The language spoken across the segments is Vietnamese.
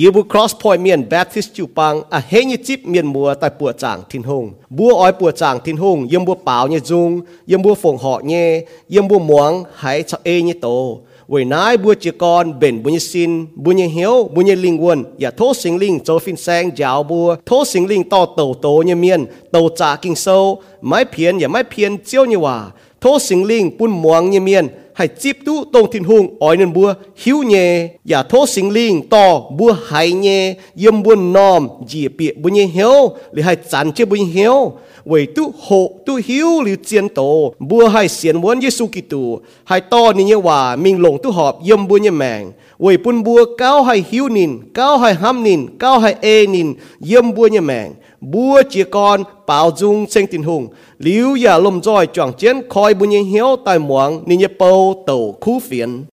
ยิบุ cross point เมียน Baptist จูปังอะเฮยจิบเมียนมัวแต่ปัวจางทินหงบัวอ้อยปัวจางทินหงยมบัวเปล่าเนี่ยจุงยมบัวฝงเหาะเนี่ยยมบัวหมวงหายชะเอเนี่ยโต为乃บัวจีกรเป็นบุญสินบุญเหียวบุญลิงวนอย่าโทษสิงลิงโจฟินแสงยาวบัวโทษสิงลิงต่อโตโตเนี่ยเมียนโตจากกิงโซไม่เพียนอย่าไม่เพียนเจียวเนี่ยว่าโทษสิงลิงปุ่นหมวงเนี่ยเมียน hay chip tu tông thiên hùng ỏi nên bua hiu nhẹ giả thố sinh linh, to bua hay nhẹ, yếm bua nòm, dì bịa bua nhẹ hiếu lì hay chán chế bua hiếu vậy tu hộ tu hiu li chiến tổ bua hay xiên muốn Giêsu Kitô hay to ni nhẹ hòa, mình lồng tu họp, yếm bua nhẹ mèng vậy bun bua cao hay hiu nín, cao hay ham nín, cao hay ê nín, yếm bua nhẹ mèng bua chia con bảo dung sinh tình hùng liu ya lom joy chọn chiến khoi bu nhiên hiếu tại muang ni nhẹ bầu tàu khu phiền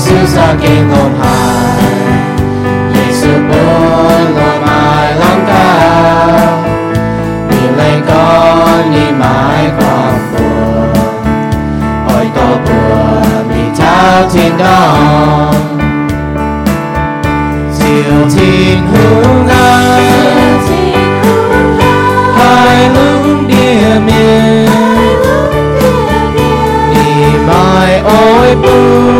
瀟灑幾安閒，藝術本來賣冷價，年齡高你買光盤，愛多半你找天堂，朝天空間。Bye.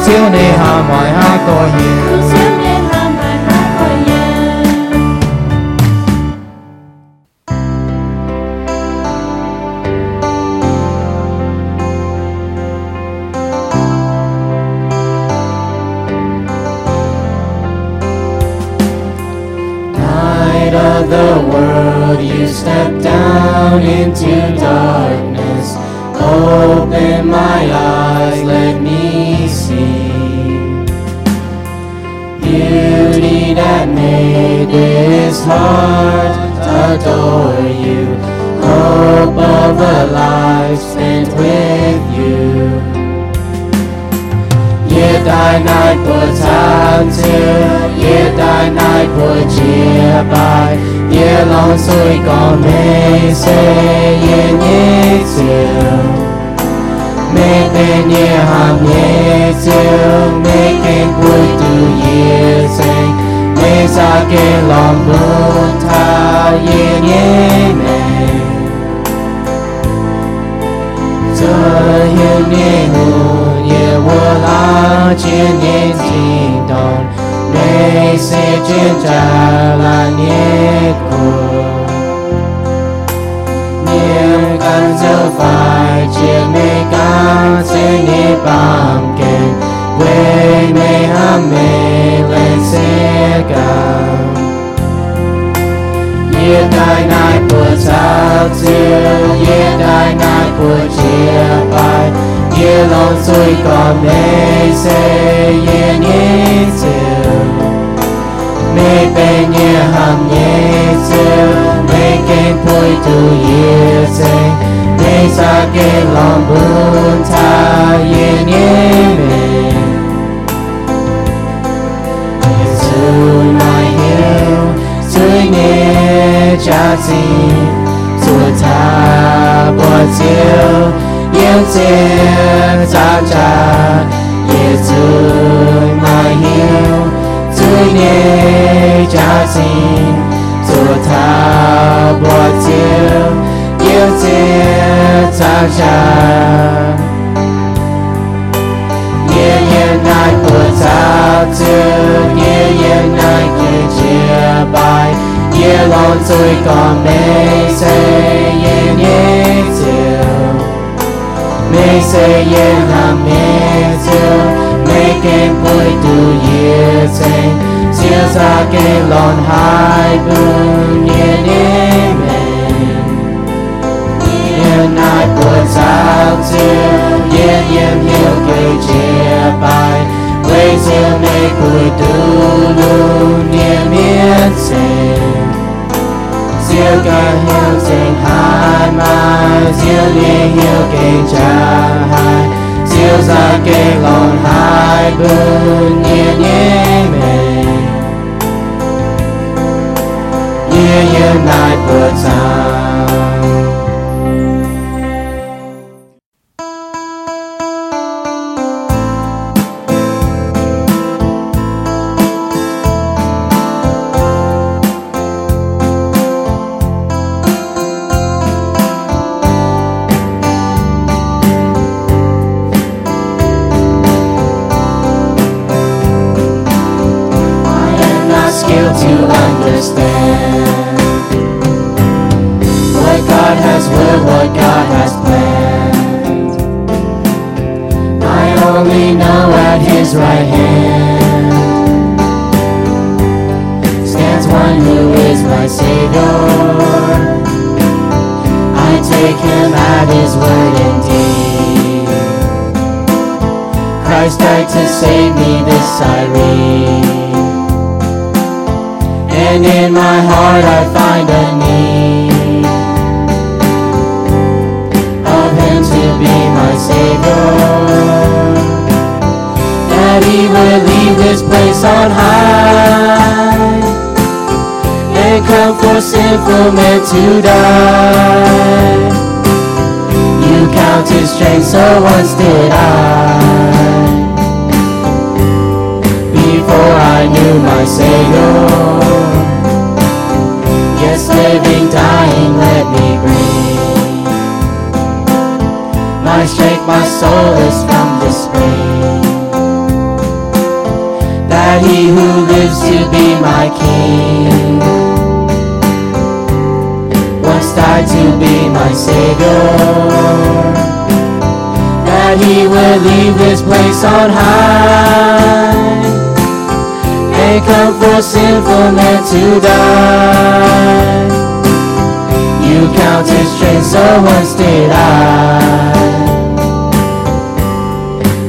朝你下埋下个弦。Mê xe, yet nhé chiều. Mê tên nhé hàm nhé chiều, mê kênh cuối từ yết sinh, mê xa kê lòng buồn tha, yet nhé mê. Giờ hiền hồn, wo la chiến nhé tình đồng, mê sẽ chiến trả là nhé cuộc. Giờ phải chia mê cao sẽ nghe bằng kênh, quê mê ham mê lên xe cả Yết đại nai của sao diêu yết đại nai của chia bài, yết lòng xuôi còn mê sẽ yết nhé diêu Mê bê nhé hàm nhé diêu mê kênh phôi tu yết 인사길로 문타 예님이 예수 나의 승의 자지 수타 보지요 영제 자자 예수 나의 승의 자지 수타 보지요 yên chiều cha cha. Yeah, yeah, night puts out to Yeah, yeah, night cứ chia bài Yeah, lòng tôi còn mê say Yeah, yeah, chiều Mê say, yeah, làm mê chiều Mê kênh bụi tu yeah, say Chiều ra kê lòng hai bùn Yeah, yeah, mê Yeah, night của out to nhiên yeah, hiểu cây chia bài Quê chiều mê cùi tu luôn niềm miễn sinh. Diêu ca hiểu tình hai mai Diêu ly hiểu cây cha hai Diêu ra cây lòng hai bùn nhiên nhiên mê. Nhiên nhiên night puts out for men to die. You counted strength, so once did I. Before I knew my Savior, yes, living, dying, let me breathe. My strength, my soul is from the spring. That He who lives to be my King died to be my Savior. That he would leave this place on high and come for sinful men to die. You counted strange, so once did I.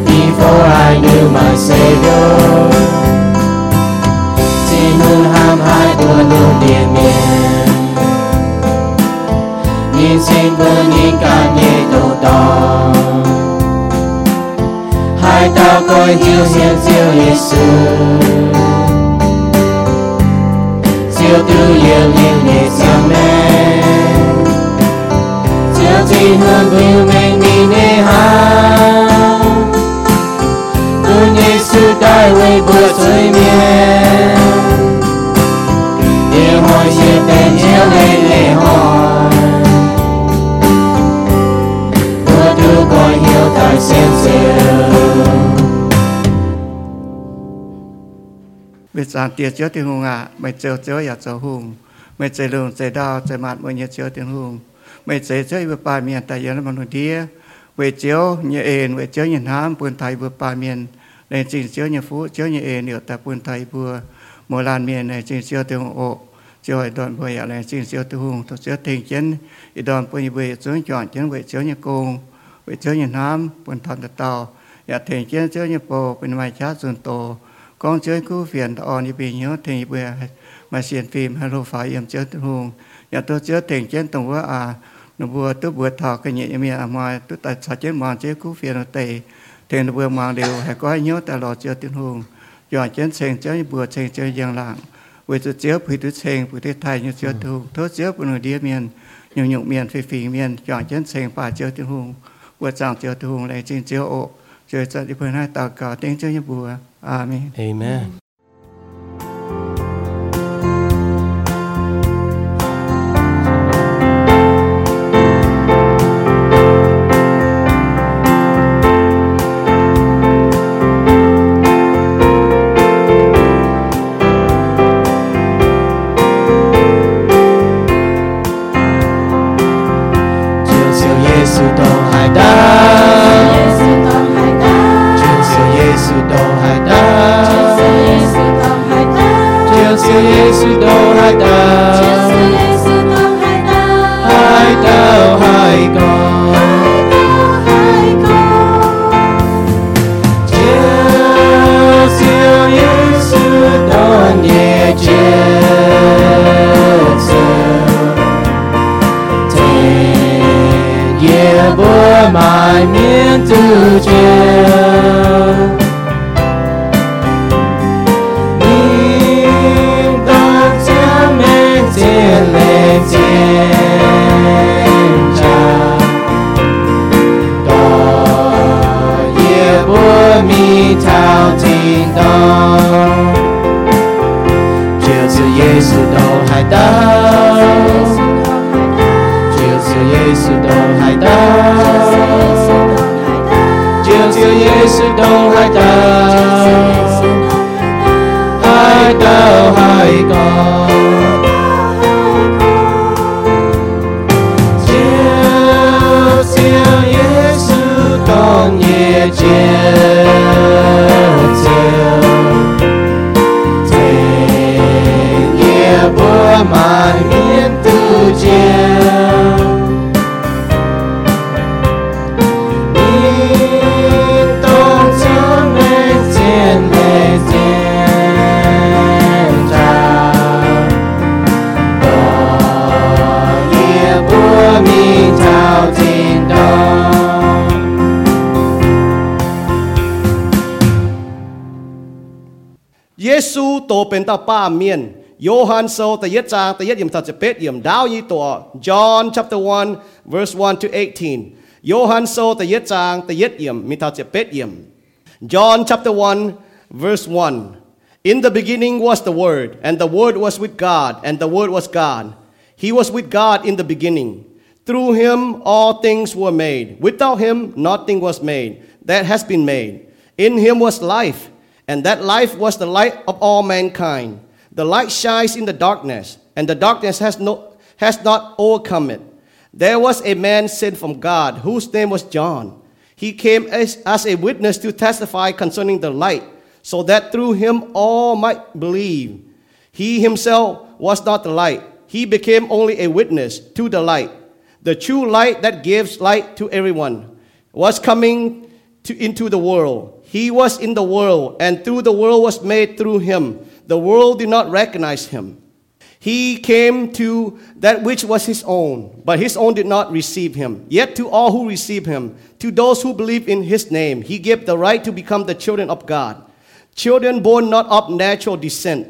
Before I knew my Savior. ni sinh bu ni can ni tu to hai ta coi hiếu diệu diệu Giêsu. Diệu tu liều liều ni diệu mê. Diệu chi hơn biểu mê ni ni ha. Tu sư đại vui bữa suy miên. Điều hồi diệu tên diệu lê lê hồi coi hiếu tại sen siêu Vì tiệt chứa tiếng hùng ạ, mày chờ chứa ya chờ hùng, mày chờ lùng chờ đau chờ mặt mày nhớ chứa tiếng hùng, mày chờ chứa vừa ba miền tại giờ nó bằng đĩa, về chiếu như ên, về chiếu như hám, buồn thầy vừa ba miền, nên chỉ chiếu như phú, chiếu như ên nữa tại buồn thầy vừa, mỗi làn miền này chỉ chiếu tiếng hùng. Ộ, chiếu ở đoạn vừa ya này chỉ chiếu tiếng hùng, thật chiếu tình chân, ở đoạn vừa về xuống chọn chân về chiếu như ไปเจอเนื้อน้ำเป็นทอนตะเตาอยากเถียงเจ้าเจ้อเนื้อโปเป็นไม้ชาส่วนโตกองเจ้อคู่เฟียนตะออนยี่ปีเนาะเถียงเบื่อมาเสียนฟิล์มฮัลโหลฝ่ายเอี่ยมเจ้อตุงอยากตัวเจ้อเถียงเจ้าตรงว่าอานบัวตัวบัวทอกันเนี่ยมีอามาตัวตัดสาเจ้ามองเจ้อคู่เฟียนเตะเถียงบัอมองเดียวให้ก้อยเนาะแต่รอเจ้อตุงย้อนเจ้อเสีงเจ้าบัวเสีงเจ้อยางหลังเวทเจ้าผิดเสียงที่ไทยเนื้อเจ้อตุงเท่าเจ้อป็นเดียเมียนหยุ่งหยุ่งเมียนฟีฟีเมียนย้อนเจ้อเสีงป่าเจ้อตุง 我长就同来进就哦，就在一盆来祷告，等这一步啊，阿门。Amen。 เป็นตาป้าเมียนโยฮันโซตะเยดจางตะเยดยิมตัดจะเป็ดยิมดาวยีตัว John chapter 1 verse 1 to 18โยฮันโซตะเยดจางตะเยดยิมมีตัดจะเป็ดยิม John chapter 1 verse 1 In the beginning was the word and the word was with God and the word was God He was with God in the beginning Through him all things were made without him nothing was made that has been made In him was life and that life was the light of all mankind. The light shines in the darkness, and the darkness has, no, has not overcome it. There was a man sent from God whose name was John. He came as, as a witness to testify concerning the light, so that through him all might believe. He himself was not the light, he became only a witness to the light. The true light that gives light to everyone was coming to, into the world. He was in the world, and through the world was made through him. The world did not recognize him. He came to that which was his own, but his own did not receive him. Yet to all who receive him, to those who believe in his name, he gave the right to become the children of God. Children born not of natural descent,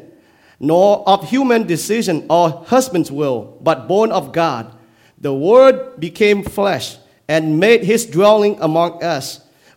nor of human decision or husband's will, but born of God. The Word became flesh and made his dwelling among us.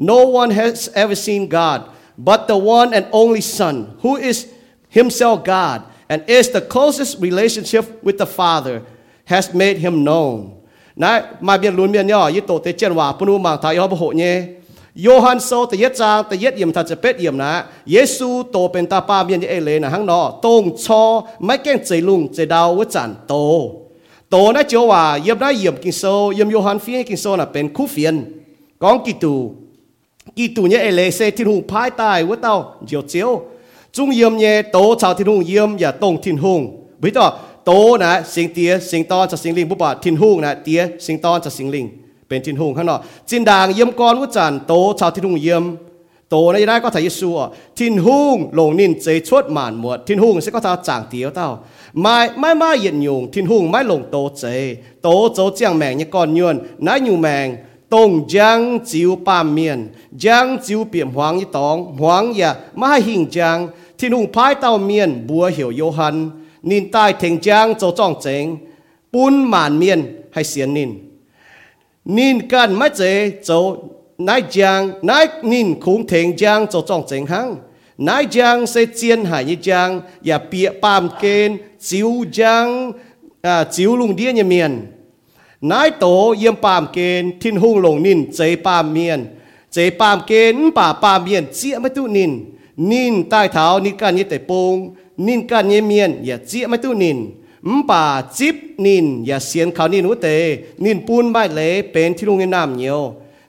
No one has ever seen God, but the one and only Son, who is himself God and is the closest relationship with the Father, has made him known. Nãy mà biết luôn biết nhỏ, yết tổ tế chân hòa, bún u mạng thái hóa hộ nhé. โยฮันโซตะเยจางตะเยดเยี่ยมทันจะเป็ดเยี่ยมนะเยซูโตเป็นตาป้าเมียนเอเลนะฮังนอตงชอไม่แก้งใจลุงใจดาววจันโต โตนะเจียวว่าเยี่ยมได้เยี่ยมกินโซเยี่ยมโยฮันฟีกินโซน่ะเป็นคู่เฟียนกองกิตู กี่ตุเนี่ยเอเลเซที่หงพายตายว่าเต้าเจียวเจียวจุงเยี่ยมเนี่ยโตชาวที่หงเยี่ยมอย่าตรงที่หงบิดต่อโตนะสิงเตียสิงตอนจะสิงลิงบุปผาทินหงนะเตียสิงตอนจะสิงลิงเป็นทินหงข้างนอกจินด่างเยี่ยมกรวุจันโตชาวทินหงเยี่ยมโตในได้ก็ทายสัวทินหุงลงนินเจชดหมานหมดทินหุงเสก็ทาจางเตียวเต้าไม่ไม่ไม่เย็นยุงทินหุงไม่ลงโตเจโตโจเจียงแมงยก้อนยวนน้าอยู่แมง tông giang chiếu ba miền. Giang chiếu biển hoàng y tòng. Hoàng ya ma hình giang. Thiên hùng phái tàu miền, bùa hiểu yêu han nín tai thành giang cho trọng chén bún màn miền hay xiên nín. Nín cần mấy chế cho nai giang. Nai nín khung thành giang cho trọng chén hăng. Nai giang sẽ chiên hải như giang. Ya bịa pam kên, chiếu giang à chiếu lùng đĩa nhà miền. นายโตเยี่ยมปามเกณฑ์ทิ้นหุ่งลงนินเจปามเมียน เจปามเกณฑ์ป่าปามเมียนเจียไม่ตุนิน นินใต้เท้านิการยี่แต่ปงนินการยี่เมียนอย่าเจียไม่ตุนินมป่าจิบนิน อย่าเสียนเขานินหัวเตนินปูนใบเละเป็นที่ลุงยน้ำเหนียว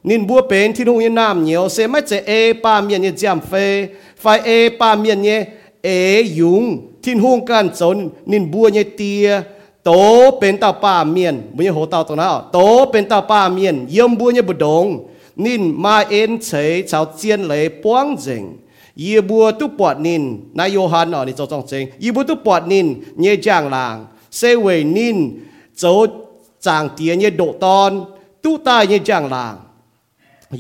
นินบัวเป็นที่ลุงยน้ำเหนียวเสไม่เจเอปามเมียนเนี่ยจำเฟไฟเอปามเมียนเนี่ยเอยุงทิ้นหุ่งกันสนนินบัวเนี่ยเตีย tố bên tao ba miền bây giờ hồ tao tao nào. Tố bên tao ba miền, yếm bu như bù đồng. Nín ma em chế cháu chiến lấy quang dình. Yếm bùa tu bọt nín na yô hàn ở nì cho trong chính yê bùa tu bọt nín nhé giang làng. Xê về nín cháu chàng tía nhé độ ton. Tu tai nhé giang làng.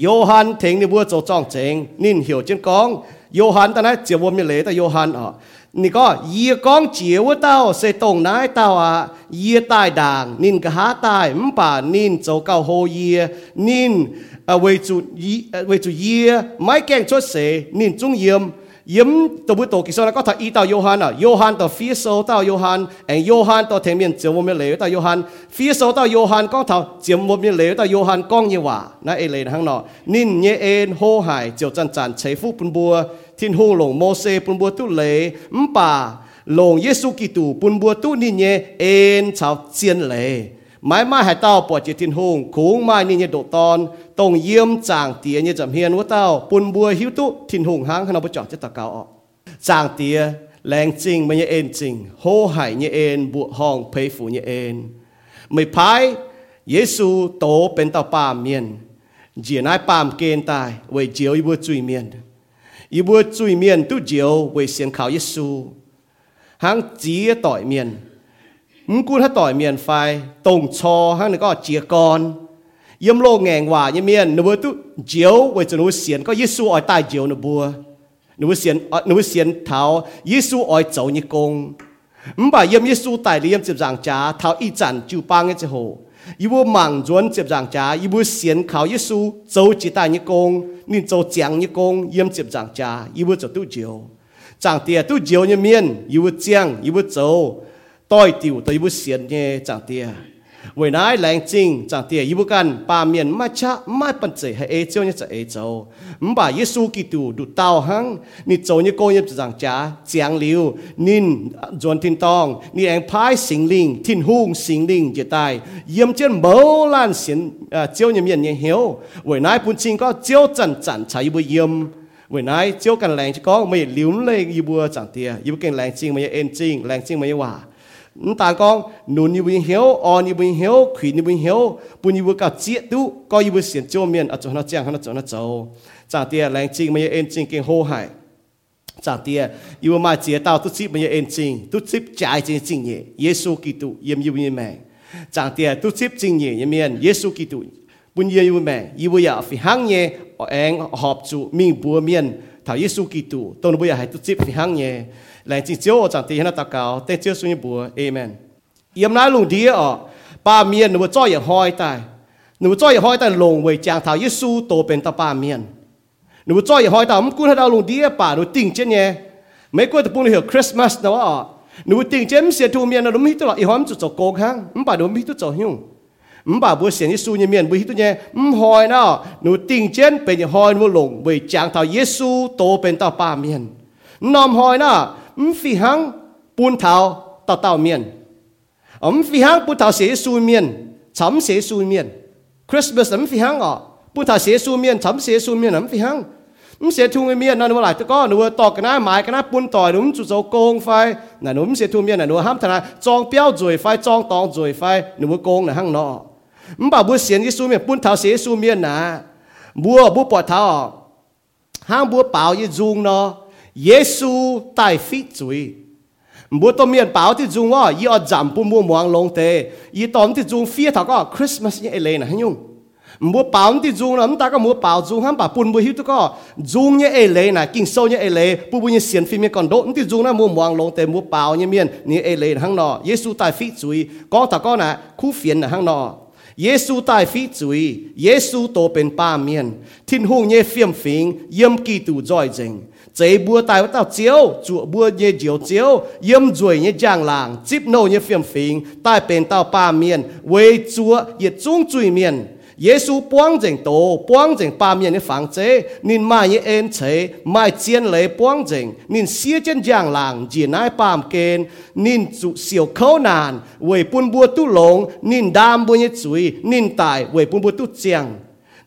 Yô hàn thính nì bùa cho trong chính nín hiểu chân con yô hàn ta nói chìa bùa mi lễ ta yô hàn ở. นี่ก็ยีกองเจียวเต้าเสตงนายเต้าอ่ะยีใต้ด่างนินกะหาใต้มป่านินเจ้าเก่าโฮเยียนินเวจุยีเวจุเยียไม้แกงชดเสนินจุงเยี่ยมยิ้มตัวบุตรกิโซนก็ถ้าอีเต้าโยฮันอ่ะโยฮันต่อฟีโซเต้าโยฮันแองโยฮันต่อเทมียนเจียวมีเหลวเต้าโยฮันฟีโซเต้าโยฮันก็ถ้าเจียวมีเหลวเต้าโยฮันก้องเยว่านะเอเลนข้างนอกนินเยเอนโฮหายเจียวจันจันเชฟูปุนบัว ทินหงหลงโมเสปุนบัวตุเลยมป่าหลงเยซูกิตูปุนบัวตุนินเยเอ็นชาวเจียนเลย mãi mãi hai tao bỏ chỉ thiên hùng cũng mai ni nhiệt độ ton tông yếm chàng tía như chậm hiền của tao bùn bùa hiếu tụ thiên hùng hang khăn nào chọn cho tao cao chàng tía leng chinh mà như ên chinh hô hải như ên bộ hong phê phủ như ên mày phái Giêsu tổ bên tao pa miền chỉ nai pam kên tai为 chiếu y bùa chui miền y bùa chui miền tu chiếu为 xiên khảo Giêsu hang chỉ tỏi miền 唔顾他ต่อยเมียนไฟตรงชอฮั่นก็เจียกอนยมโลแงงว่ายี่เมียนนบัวตุเจียวไว้จะนูเสียนก็ยิสูอ้อยตายเจียวนบัวนบัวเสียนนบัวเสียนเท้ายิสูอ้อยเจ้านี่กง唔把ยมยิสูตายเลี้ยม接上家เท้าอีจันจูปัง嘅之后 一部盲转接上家一部先靠耶稣走一大一公你走讲一公ยม接上家一部就都照长啲都照一面一部讲一部走 tôi tiểu tôi bút xiên nhé chẳng tia 为乃冷静长啲伊不干把面买差买笨仔系 A 招呢就 A 招，唔把耶稣基督ดู道行，你做呢个业就长家讲了，您转天当，你ang 派神灵天空神灵จะตายเยี่ยมเจ้าโบราณเสียนเอ่อเจ้าเนี่ยเมียนเนี่ยเหี่ยว为乃本chínhก็เจ้าจันจันใช้บ่เยี่ยม 为乃เจ้ากันแรงจะก็ไม่เหลียวเลยอีบัวจังเตียอีบัวเก่งแรงจริงไม่เอ็นจริงแรงจริงไม่ว่า ta con nụ như bình hiếu o như bình hiếu khủy như bình hiếu bu như bu cả chia tu có như bu xiển châu miền ở chỗ nó chàng nó chỗ nó châu chả tia lành chinh mấy em chinh kinh hô hải chả tia yêu mà chia tao tu chip mấy em chinh tu chip trái chinh chinh nhẹ Giêsu Kitô yếm yêu như mẹ chả tia tu chip chinh nhẹ yếm miền Giêsu Kitô bu như yêu mẹ yêu vừa phi hăng nhẹ anh họp chủ mình bùa miền thảo Giêsu Kitô tôi nó bây giờ hãy tu chip phi หลงจิงเจ้าจังตีให้นัตะเกาเตเจ้าสุญบัวเอเมนเอี่ยมน้าลุงดีอ่อป้าเมียนหนูจ้อยอย่าห้อยตายหนูจ้อยอย่าห้อยตายลงเวจางเท้าเยซูโตเป็นตาป้าเมียนหนูจ้อยอย่าห้อยตายมันกูให้ดาวลุงดีป่าหนูติ่งเจนเนี่ยไม่กลัวตะปูนเหี่ยวคริสต์มาสนะว่าหนูติ่งเจนเสียทูเมียนหนูมีตลอดอีหอมจุดจโกงฮะมันป่าหนูมีตุดจหิ้งมป่าบัวเสียนเยซูเนี่ยเมียนบุฮิตุเนี่ยมห้อยเนาะหนูติ่งเจนเป็นห้อยนัวลงเวจางเท้าเยซูโตเป็นตาป้าเมียนน้อมหอยเนาะ 收一嚟，半半嘢线飞面讲到，咁啲种咧冇望 long 地冇包一面，你一嚟行咯，耶稣带非罪，讲头个嗱，苦烦嗱行咯。耶稣带非罪，耶稣多เป็นป้าเมียนทิ้งหงเย่เฟียมฟิงเยี่ยมกีตูจอยจริง chế bùa tài tao chiếu chủ bùa như chiếu chiếu yếm ruồi như giang làng chip nâu như phiền phiền tai bên tao ba miền với Giêsu tại phi chui. bố tôi miền báo thì dùng ó y ở Jam bù mua muang long Te, y Tom thì dùng phía thảo có Christmas như lê nè nhung mua báo thì dùng lắm ta có mua báo dùng hăm bà bùn bù hiu tôi có dùng như lê nè kinh sâu như lê bù bù như xiên phim như còn đốt thì dùng là mua muang long tê mua báo như miền như lê hang nọ Giêsu tại phi chui có thảo có nè khu phiền nè hang nọ Giêsu tại phi chui, Giêsu tổ bên ba miền thiên hung như phiêm phiến yếm kỳ tù giỏi dình chế bua tài tao chiếu, chùa bua như chiếu chiếu, yếm ruồi như giang làng chip nâu như phiền phiền tai bền tao ba miền quê chúa ye chung chui miền Giêsu buông rèn tổ buông rèn ba miền như phẳng chế nên mai như em chế, mai chiến lấy buông rèn nên xia chân giang làng chỉ nai bàm kên nên chủ siêu khâu nàn quê buôn bua tu lồng đam bua như chui nên tài quê buôn bua tu chiang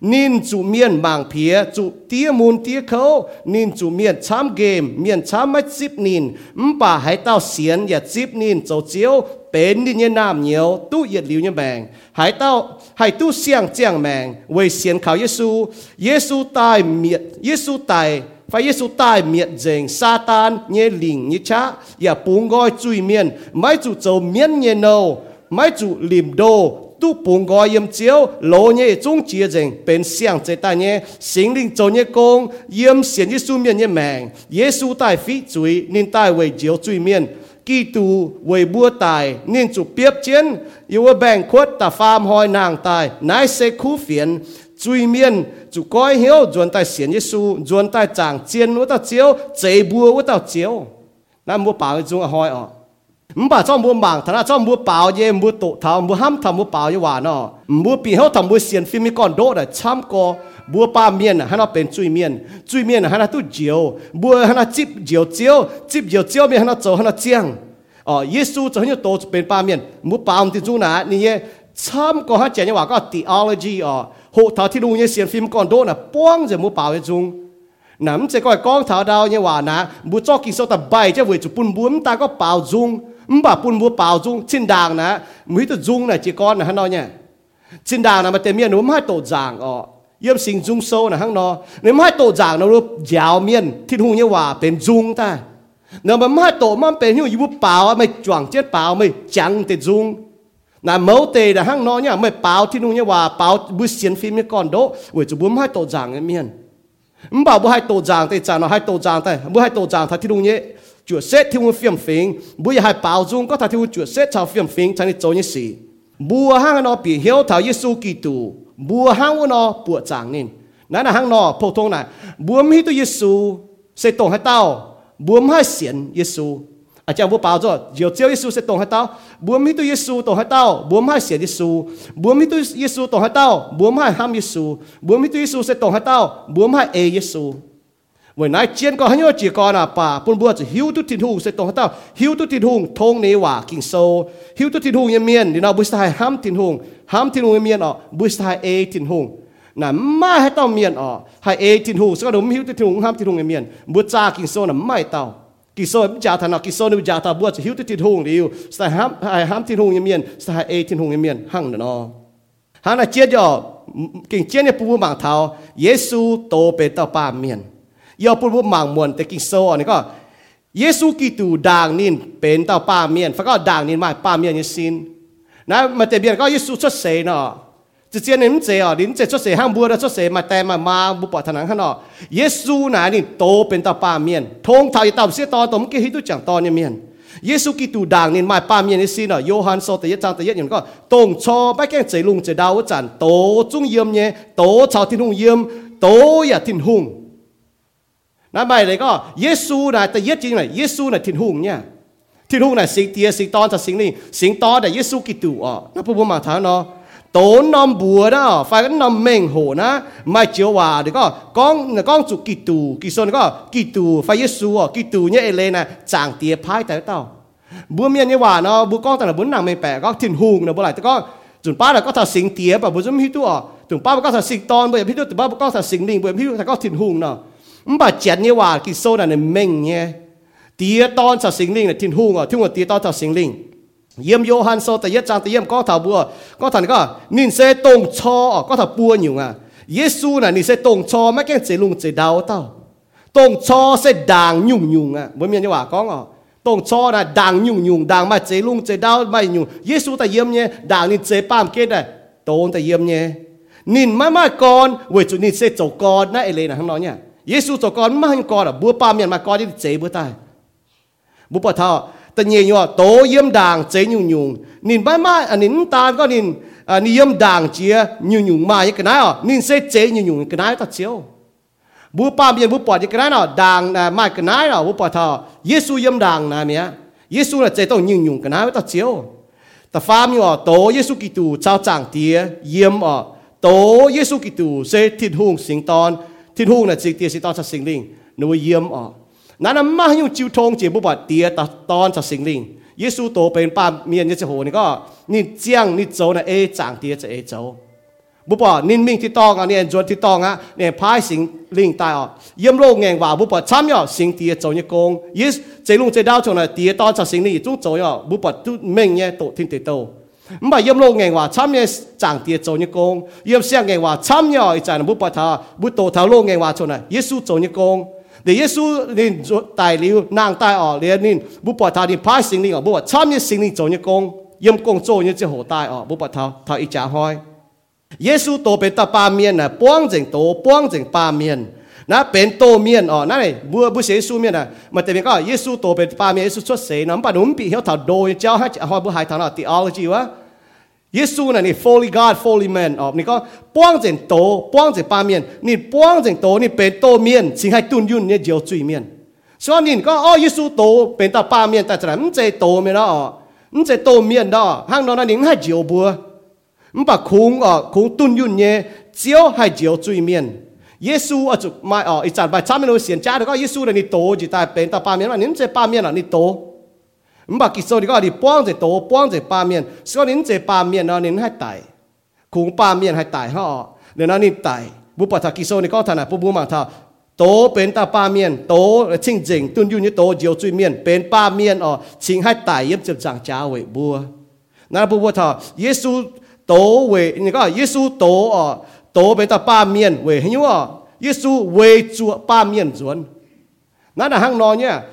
nín chủ miền màng phía chủ tía mùn tía khấu nín chủ miền chám game miền chám mách zip nín ấm bà hãy tao xiên và zip nín châu chiếu bến đi như nam nhiều tu yết liu như bèng hãy tao hãy tu xiang chiang mèng về xiên khảo Giêsu Giêsu tai miệt Giêsu tai phải Giêsu tai miệt sa tan như linh như cha. Và bún gói chui miền mấy chủ châu miền như nâu mấy chủ liềm đồ tu bùn gọi yếm chiếu, lỗ nhé trung chia rình bên xiang chế ta nhé sinh linh cho nhé công, yếm xiên yết su miên nhé mạng yế su tài phí chuối nên tài về chiếu chuối miên, kỳ tù về bua tài nên chủ biếp chiến yêu bèn khuất ta phàm hoi nàng tài, nái sẽ khu phiền truy miên, chủ coi hiếu dồn tài xiên yết su dồn tài chàng chiến của ta chiếu, chế bua của ta chiếu. Nam mua bảo chung hoi à มบ่าจ้อมบัวบางธนาจ้อมบัวเปล่าเย่บัวโตทำบัวห้ำทำบัวเปล่าเยาว่าเนาะบัวปีเขาทำบัวเสียนฟิมิก่อนโดดช้ำกอบัวป้าเมียนฮันเอาเป็นจุยเมียนจุยเมียนฮันเอาตู้เจียวบัวฮันเอาจิบเจียวเจียวจิบเจียวเจียวเมียนฮันเอาโจฮันเอาเจียงอ๋อเยซูจะให้โตเป็นป้าเมียนบัวป้ามติจูนานี่เย่ช้ำกอฮันเจียงเยว่าก็ theology อ๋อโหท่าที่ลุงเย่เสียนฟิมก่อนโดดนะป้วงจะบัวเปล่าเยจุง nắm sẽ coi thảo đào như hòa nà bu cho kỳ sau tập bay cho vừa chụp bún bún, ta có bào dung. Ấm bún bún bào dung, trên đàng nà mới tự dung này chỉ con là hắn nói nha. Trên đàng nà mà tiền miên nó hai tổ giảng ọ yếm sinh dung sâu là hắn nó nếu hai tổ giảng nó lúc giáo miên thiên hùng như hòa bên dung ta. Nếu mà hai tổ mà bên như bu bào mày chuẩn chết bào mày chẳng tiền dung. Nà mẫu tề là hắn nó nha mày bào thiên hùng như hòa, bào bu xiên phim như con đó vừa chụp bún hai tổ giảng miên. มบ่าวบ่ให้โตจางแต่จานให้โตจางแต่บ่ให้โตจางทัดที่ลุงเนี้ยจวดเซตที่วุ้นเฟียมฟิงบ่อยากให้เปล่าจุงก็ทัดที่วุ้นจวดเซตชาวเฟียมฟิงชันนี่โจนี่สี่บัวห้างนอปีเหียวเท้าเยซูกิตูบัวห้างนอปวดจางนี่นั่นนะห้างนอพวกทงน่ะบัวมีตัวเยซูเซตตรงให้เต้าบัวไม่เสียนเยซู อาจารย์บัวเปล่าจ้ะเดี๋ยวเจ้าเยซูเสตรงให้เต้าบัวมีตัวเยซูตรงให้เต้าบัวไม่เสียเยซูบัวมีตัวเยซูตรงให้เต้าบัวไม่ห้ามเยซูบัวมีตัวเยซูเสตรงให้เต้าบัวไม่เอเยซูวันไหนเจียนก็ให้ยอจีก่อนอ่ะป่าปุ่นบัวจะหิวตุทินหุงเสตรงให้เต้าหิวตุทินหุงทงเนว่ากิงโซหิวตุทินหุงยังเมียนดีนาบุษไทยห้ามทินหุงห้ามทินหุงยังเมียนอ่ะบุษไทยเอทินหุงน่ะไม่ให้เต้าเมียนอ่ะให้เอทินหุงสกัดมหิวตุทินหุงห้ามทินหุงยังเมียนบุษจากิงโซน่ะไม่เต้า กิโซมจ่าธนากิโซ่นจ่าตาบวชหิวติติดหงดิวสายห้ามไอห้ามทิ้งหงยเมียนสายเอทิ้งหงยเมียนหั่งเนาะฮานาเจียดยอกิ่งเจียเนี่ยปุบหมางเท้าเยซูโตเป็นเต้าป้าเมียนยอปุบุมางมวนแต่กิ่งโซอันนี้ก็เยซูกิตูด่างนินเป็นเต้าป้าเมียนฟังก็ด่างนินมาป้าเมียนยิ่งสินนะมันจะเบียนก็เยซูชดเสยเนาะ จะเจียนนิมเจอลินเจชดเสห้างบัวชดเสมาแต่มามาบุปผาถนังข้างนอกเยซูนานี่โตเป็นตาป้าเมียนทงเทาต่ำเสียตอตมกิฮิตุจังตอนเนี่ยเมียนเยซูกิตูด่างนี่มาป้าเมียนนี่สินะโยฮันโซแต่ยจังแต่ยอย่างก็ตรงชอไม่แก่งเจลุงเจดาวจันโตจุ้งเยี่ยมเนี่ยโตชาวทิ้นหุงเยี่ยมโตอย่าทิ้นหุงนั่นไปเลยก็เยซูนะแต่เยจริงเลยเยซูนะทิ้นหุงเนี่ยทิ้นหุงนะสิงเตียสิงตอนจากสิงนี่สิงตอนแต่เยซูกิตูอ๋อนั่นพูดมาถามเนาะ tổ nom bùa đó phải cái nom mình hồ na mai chiếu hòa thì có con con chủ kỳ tù, kỳ sơn có, kỳ tù phải Giêsu à kỳ tù như lên nè chẳng tiệp phái tới tao. Bữa miền như hòa nó bữa con tao là bốn nàng mình bẻ, có thiên hùng nó bữa lại có. Chuẩn ba là có thằng sinh tiệp và bữa giống hít tu à. Chuẩn ba có thằng sinh ton bây giờ hít tu chuẩn ba có thằng sinh bây giờ hít tu có thiên hùng nó không bà chén như hòa kỳ sơn là mình nhé. Tiệp ton thằng sinh linh là thiên hùng à thiên hùng tiệp ton thằng sinh linh เยี่ยมโยฮันโซแต่ยจังแต่เยี่ยมก็ถาบัวก็ทันก็นินเซตงชอก็ถาปัวอยู่อ่ะเยซูน่ะนินเซตงชอไม่แก่เจลุงเจดาวเต้าตงชอเซด่างยุ่งยุ่งอ่ะบ่มีอันว่าก้องอ่ะตงชอน่ะด่างยุ่งยุ่งด่างมาเจลุงเจดาวไม่ยุ่งเยซูแต่เยี่ยมเนี่ยด่างนินเจป้ามเกตได้โตนแต่เยี่ยมเนี่ยนินไม่มาก่อนเวจุนินเซจก่อนนะเอเลนะข้างนอกเนี่ยเยซูจก่อนไม่ก่อนอ่ะบัวป้ามเนี่ยมาก่อนที่เจบัวตายบุปผา ta nhẹ nhọ tố yếm đàng chế nhung nhung nín bay mai à nín ta có nín à nín yếm đàng chia nhung nhung mai cái này à nín sẽ chế nhung nhung cái này ta chiếu bố pa biên bố bỏ cái này nào đàng à mai cái này nào bố bỏ thọ Giêsu yếm đàng này mía Giêsu là chế tông nhung nhung cái này ta chiếu ta phàm nhọ tố Giêsu Kitô trao chẳng tía yếm à tố Giêsu Kitô sẽ thịt hung sinh ton thịt hung là chỉ tía sinh ton sa sinh linh nuôi yếm à นั่นมาอยู่จิวทงเ นั้นมายู่จิวทงเจียบุบัดเตียตตอนจะสิงลิงเยซูโตเป็นป้าเมียนยจะโหนี่ก็นี่เจียงนี่โจนะเอจางเตียจะเอโจบุปอนินมิ่งที่ตองอะเนี่ยจวนที่ตองอะเนี่ยพายสิงลิงตายอะเยี่ยมโลกแงงว่าบุปอช้ำย่อสิงเตียโจเนี่ยโกงเยสเจลุงเจดาวชนะเตียตอนจะสิงนี่จุ้โจย่อบุปอจุ้เม่งเนี่ยโตทิ้งเตโตไม่เยี่ยมโลกแงงว่าช้ำเนี่ยจางเตียโจเนี่ยโกงเยี่ยมเสียงแงงว่าช้ำย่ออีจานบุปอทาบุโตทาโลกแงงว่าชนะเยซูโจยกง de yesu nin zo tai liu nang tai o le nin bu pa tha ni pai sing ni o bu cham ye sing ni zo ni kong yem kong zo ni che ho tai o bu pa tha tha i cha hoi yesu to pe ta pa mien na puang jeng to puang jeng pa mien นะเป็นโตเมียนอ๋อนั่นเลยบัวบุเสซูเมียนนะมันแต่เป็นก็เยซูโตเป็นปาเมียเยซูชดเสน้ำปานุ่มปีเหี่ยวถาโดยเจ้าให้หอยบุหายถาเราตีออลจีวะ 稣呢，你 fully God fully man 哦，你讲帮正多，帮正八面，你帮正多，你变多面，只系顿运你就水面。所以你讲哦，耶稣多变到八面，但系唔只多面啦哦，唔只多面咯，行到那你系就不，唔把空哦空顿运呢，只有系就水面。耶稣啊就买哦，一阵by 差唔多先加到个耶稣呢，你多就但系变到八面嘛，你唔只八面啦，你多。 唔把结束你讲你帮只多帮只八面，所以您这八面呢，您还大，空八面还大哈，然后你大，不把它结束你讲他呢，不不嘛他，多เป็นตา八面，多清净蹲อยู่นี่多就最面，เป็น八面哦，清还大也就长加为不，那不不他，耶稣多为你讲耶稣多哦，多เป็นตา八面为很有哦，耶稣为做八面准，那那行内呢？นินเวจูบัวอิสยาโซมจะฟ้าจางตรงนี้ก็ตาวจวนนินหลายบัวเจ้าตองนี่สี่จุมุนหลายบัวปามนี่จุยจุเบาะฝ่าวจามนินจุติงจุยปุนบั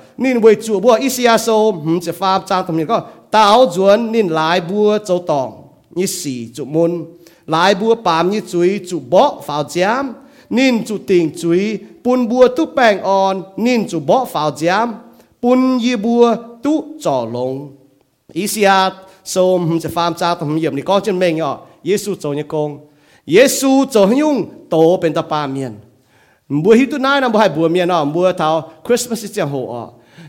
วตุ แป้งอ่อนนินจุเบาะฝ่าวจามปุนยีบัวตุจ่อลงอิสยาโซมจะฟ้าจางตรงนี้นี่ก็จะเมงอ่ะเยซูโจนี่กงเยซูโจยุ่งโตเป็นตาปาเมียนบัวฮิตุนายนะบัวให้บัวเมียนอ่ะบัวเท้าคริสต์มาสจะโหอ่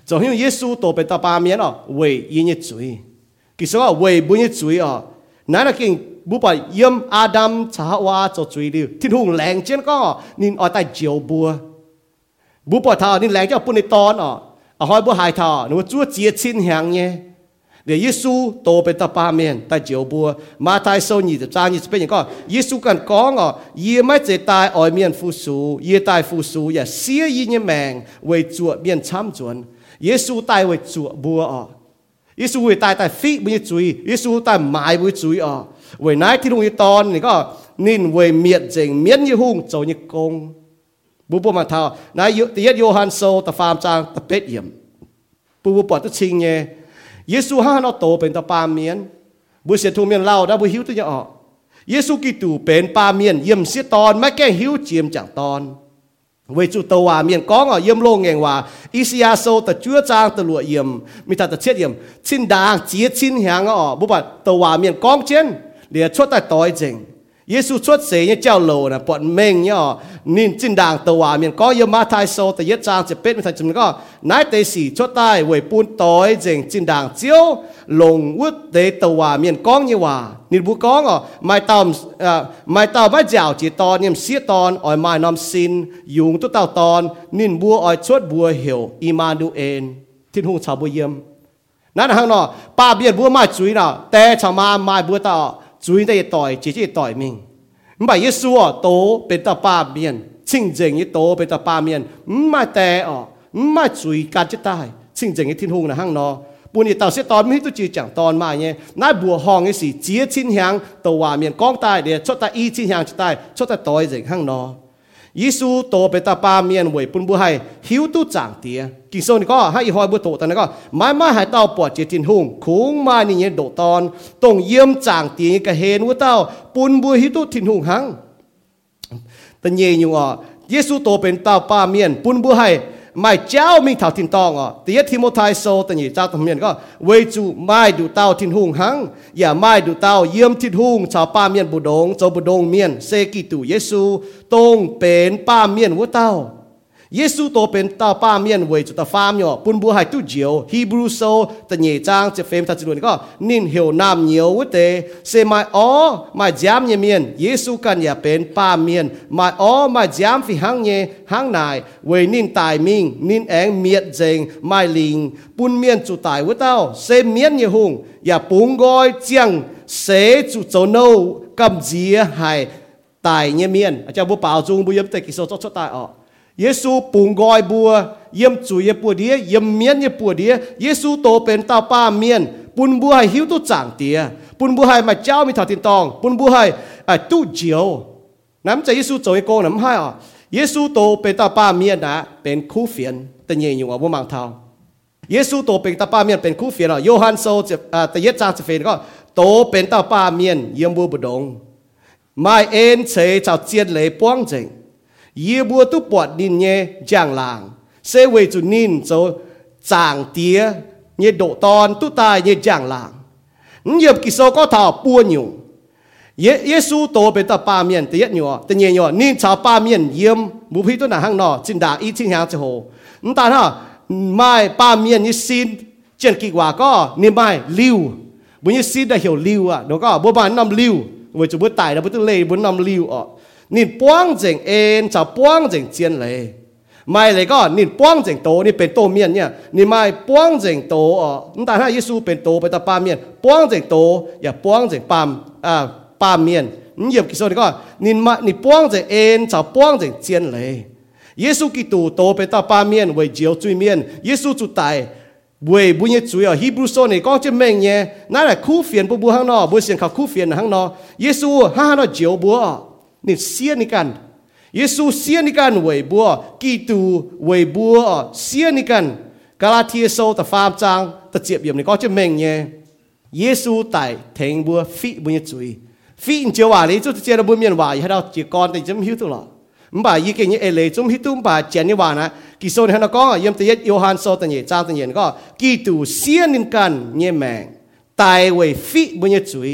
就因為耶穌道別到八面咯，為因嘅罪，其實啊為本嘅罪哦，嗱嗱見冇把陰阿當查哇做罪了，天空靚真講哦，你愛帶照布，冇把他你靚就搬你當哦，啊開不害他，你做節親向嘅，你耶穌道別到八面帶照布，馬太收二十三二十八人講，耶穌咁講哦，也咪只帶外面復甦，也帶復甦，也捨人嘅命為主面參盡。 耶稣带为做บัว哦，耶稣会带带 fit ไม่จุย耶稣带买会จุย哦，为乃ที่ลงอีตอนนี่ก็นิน为เมียดเจงเมียนยี่หุ่งโจยี่กงบุปมาเท่านายตียโยฮันโซตะฟามจางตะเป็ดเยี่ยมปูบุปตะชิงเย耶稣哈นอโตเป็นตะปามเมียนบุเสียทุ่งเมียนเล่าได้บุหิวตัวจะออก耶稣基督เป็นปาเมียนเยี่ยมเสียตอนไม่แก้หิวเจียมจากตอน 为主道话面讲啊，严龙言话，以西亚收的主张的落严，咪他的切严，亲当接亲向哦，不把道话面讲真，连出在代正。 耶稣出世嘅เจ้าโลนะปวดเมงเนี่ยนินจินด่างตัวเมียนก็ยมาทายโซแต่ยจางจะเป็นไม่ทันจุนก็นายเตสีชุดใต้เวยปูนต่อยเจงจินด่างเจียวลงวุฒเตตัวเมียนก้องเนี่ยว่านิบุก้องอ่ะไม่ตอมเอ่อไม่ตอมไม่เจ้าจีตอนเนี่ยเสียตอนอ่อยไม่นำสินยุงตัวเต่าตอนนินบัวอ่อยชดบัวเหี่ยวอีมาดูเอ็นทิ้งหูชาวบัวเยี่ยมนั่นทางเนาะป้าเบียดบัวไม่จุยเนาะแต่ชาวมาไม่บัวต่อ 主的代姐姐代命，唔系耶稣哦，都变到八面，清净嘅都变到八面，唔系แต่哦，唔系主การจะได้清净嘅天空นะข้างนอปุ่น到时ตอนไม่都จีจังตอนมาเนี่ยนายบัวห้อง嘅时只清香ตัวว่า面讲大嘅出得一清香就ได้出得代净ข้างนอ ยิสูโตเปตาปาเมียนวยปุนบุไฮหิวตู้จางเตียกิโซนก็ให้หอยบุโตต่นก็ไม่มาหายเต้าปวดเจตินหุงคุงมานี่เนี่ยโดตอนต้องเยี่ยมจางเตียกะเฮนว่าเต้าปุนบุหิตุทินหุงหังแตันเยอยู่อะยิสูโตเป็นเต้าปาเมียนปุนบุไฮ เจ้ามีเท่าทินตองอ่ะแต่ทิโมไทโซแต่นี่เจ้าทำเมียนก็เวจูไม่ดูเต้าทินหุ่งหังอย่ Yesu to pen ta pa mien wei chu ta fam yo pun bu hai tu jio Hebrew so ta nye chang che fem ta chulun ko nin hiểu nam nhiều wu te se mai o mai jam nye mien Yesu kan ya pen pa mien mai o mai jam fi hang nye hang nai wei nin tai ming nin eng miet jeng mai ling pun mien chu tai wu tao se mien nye hung ya pung goi chiang se chu cho nâu, cầm dìa hai tài nye mien cha bu bảo chung bu yếm te kiso cho cho tai ọ. เยซูปุงกอยบัว เยี่ยมจุยปัวเดียเยี่ยมเมียนยปัวเดียเยซูโตเป็นตาป้าเมียน ปุนบัวให้หิวตุจางเตียปุนบัวให้มาเจ้ามีถาตินตอง ปุนบัวให้ตู้เจียวน้ำใจเยซูโจยโกน้ำให้อะเยซูโตเป็นตาป้าเมียนนะเป็นคู่เฟียนแต่เยอยู่อะบ่มังเทาเยซูโตเป็นตาป้าเมียนเป็นคู่เฟียนอะโยฮันโซจะแต่เยจางจะเฟนก็โตเป็นตาป้าเมียนเยี่ยมบัวบดงไม่เอ็นเฉยชาวเจียนเลยป้วงจริง ye bua tu bọt nín nhé giang làng. Sẽ về chủ nín cho chàng tía nhé độ ton tu tai nhé giang làng. Nhập kỳ sau có thảo bua nhiều ye Giêsu tổ bên ta ba miền tự nhất nhiều tự nhiên nín chào ba miền yếm. Mù phi tu nà hang nọ xin đà ý chính hàng cho hồ. Ta ha mai ba miền như xin, trên kỳ quả có nín mai liu bữa như xin đã hiểu liu à. Nó có, bố bán năm liu với chủ bố tài là bố tu lê bố năm liu à ờ. นี่ป้วงเจงเอ็นจะป้วงเจงเจียนเลยไม่เลยก็นี่ป้วงเจงโตนี่เป็นโตเมียนเนี่ยนี่ไม่ป้วงเจงโตอ๋อแต่ถ้าเยซูเป็นโตไปตาปาเมียนป้วงเจงโตอย่าป้วงเจงปามอ่าปามเมียนนี่เหยียบกิโซนี่ก็นี่มานี่ป้วงเจงเอ็นจะป้วงเจงเจียนเลยเยซูกิตูโตไปตาปาเมียนไว้เจียวจุยเมียนเยซูจุดตายบุยบุญยจุยอะฮีบรูโซนี่ก็จะเม่งเนี่ยนั่นแหละคู่เฟียนปบัวข้างนอกบุเสียงเขาคู่เฟียนข้างนอกเยซูห้าห้านอเจียวบัว ซูเสียนี่กันเวยบัวกีตูเวยบัวเสียนี่กันกาลาเทียโซตะฟามจางตะเจียบเยี่ยมนี่ก็จะเมงเนี่ยเยซูไต่เทงบัวฟีบุญจุยฟีอินเจียวว่าเลยจุดเจียระบุญเมียนว่าให้เราจีกรแต่จำหิวตัวละมบ่ายี่เก่งยี่เอเลยจุ่มหิตุ้มบ่าเจนนี่ว่านะกิโซนฮันก็เยี่ยมแต่ยัดโยฮันโซตันเย่จ้างตันเย่ก็กีตูเสียนินกันเนี่ยแมงไต่เวยฟีบุญจุย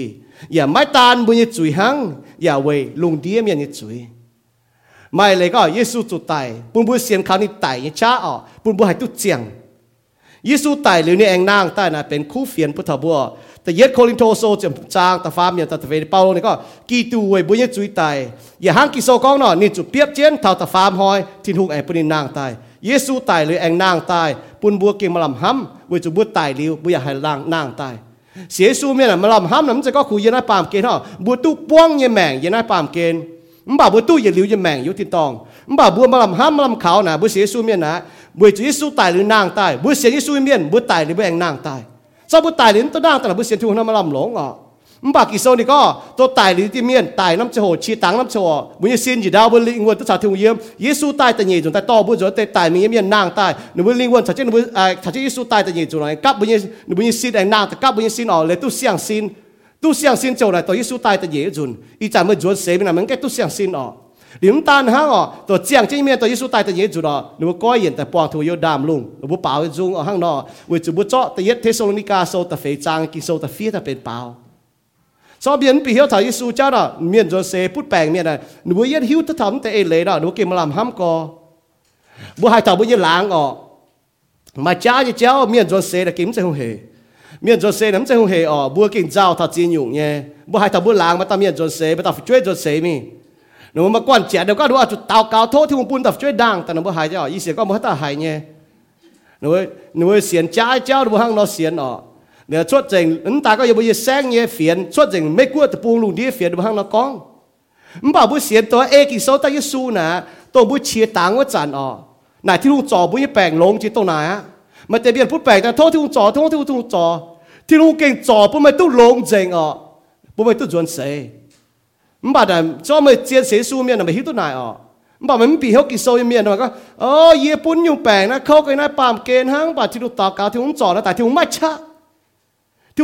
อย่าไม่ตานบุญจุยหังอย่าเวลุงเดียมยันจุยไม่เลยก็เยซูจุดตายปุ่นบุเสียนเขานี่ตายิ่ช้าออกปุ่นบุให้ตุ้เจียงเยิสูไตหรือเนี่ยแองนางตายนะเป็นคู่เฟียนพุทธบัวแต่เย็ดโคลินโทโซจำจางตาฟ้ามีตาตะเฟนเปาโลนี่ก็กีตูเวบุญยจุยตายอย่าห้างกิโซกองหน่อนี่จุดเปียบเจียนเท่าตาฟ้ามหอยทิ้งหุกแองปนินนางตายเยซูตายหรือแองนางตายปุนบัวเก่งมาลำห้ำเวจุบุตไตเลี้ยวบุญอยากให้ลางนางตาย เสียสู้เมียนมาลำห้ามน้ำจะก็คุยยันไอปามเกณฑ์ฮะบัวตู้ป้องยันแมงยันไอปามเกณฑ์มบ่าบัวตู้ยันหลิวยันแมงยุติตองมบ่าบัวมาลำห้ามมาลำขาวนะบัวเสียสู้เมียนนะบัวจียสู้ตายหรือนางตายบัวเสียสู้เมียนบัวตายหรือบวแองนางตายเจ้าบัวตายหรือตัวนางตายบัวเสียทุ่งน้ำมาลำหลงอะ มบากิโซนี่ก็ตัวตายหรือที่เมียนตายน้ำโจชีตังน้ำโจมุญซินจีดาวบนลิงวนตุวสาทิงเยี่ยมเยซูตายแต่เยี่ยจุนตายต่อบุญจนแต่ตายมีเมียนนางตายนูบุญลิงวนถ้าเจ้นูบุญอ่าถ้าเจ้าเยซูตายแต่เยี่ยจุนไหกับบุญหนูบุญซินไอนางแต่กับบุญซินออกเลยตุเสียงซินตุเสียงซินโจไรตัวเยซูตายแต่เยี่ยจุนอีจานเมื่อจวนเสียนะมันแกตุเสียงซินออกหลิมตานฮะอ๋อตัวเจียงเจ้าเมียนตัวเยซูตายแต่เย่จุดอ๋อหนูก้อยเห็นแต่ปองถูยดามลุงหนูบุเปล่าจุงอ๋อห้างนอเวจุบุเจาะแต่เย็ดเทสโลนิกาโซตะเฟจางกิโซตะเฟียตะเป็นเปล่า rồi tại tài mình miền nàng tài nếu bữa linh quân chào chết bữa à chào chết Giêsu tài tại nhị chúng này cắp bữa như bữa như xin anh nàng tại cắp bữa như xin ở lấy tu xiang xin tu xiang xin chỗ này tôi Giêsu tài tại nhị chúng ý chẳng mới chuẩn sẽ mình làm cái tu xiang xin ở điểm tan ha ngọ tổ chiang trên miền tổ Giêsu tai tổ Giêsu đó nếu có hiện tại quang thu yêu đam lung nếu bảo dung ở hang nọ vì chủ bút cho tại yết Thessalonica sâu tại phê trang kinh sâu tại phía tại bên bảo sau biến bị hiểu thầy Giêsu cha đó miền cho xe bút bèn miền này nếu yết hiếu tất thắm tại lễ đó nếu kiếm làm ham co bữa hai tàu bữa yết lãng ngọ mà cha như cháu miền cho xe là kiếm sẽ không hề miền cho xe nắm sẽ không hề ở bữa kinh giao thật chiến dụng nhé bữa hai tàu bữa lãng mà ta miền cho xe mà ta phải chơi cho xe mi หนูมาก่อนเจียเดี๋ยวก็ดูว่าจุดเตาเกาโทษที่มึงปุ่นตับช่วยดังแต่หนูบ่หายจะอ๋ออีเสียก็บ่ตาหายเนี่ยหนูหนูเสียนจ้าเจ้าดูห้างเราเสียนอ๋อ เนี่ยชดเจงอันตาก็ยังไม่แซงเงี้ยเฟียนชดเจงไม่กลัวแต่ปูลุงเดียเฟียนดูห้างนักกองมันบอกบุเสียนตัวเอกิโซตายสูนะตัวบุเชียต่างว่าจันอ๋อไหนที่ลุงจ่อบุยแปลงลงจิตตรงไหนฮะมันจะเปลี่ยนพูดแปลงแต่โทษที่ลุงจ่อโทษที่ลุงจ่อที่ลุงเก่งจ่อปุ๊บไม่ต้องลงเจงอ๋อปุ๊บไม่ต้องจวนเสยมันบ่กแต่จ่อไม่เจียนเสียสูเมียนไม่หิวตัวไหนอ๋อมันบอกมันปีเขากิโซยเมียนมันก็อ๋อเยี่ปุ่นอยู่แปลงนะเขาก็นปามเกณฑ์ห้างบาดที่ลุต่อกาวที่ลุจ่อนะแต่ที่ลุไม่ชัก เ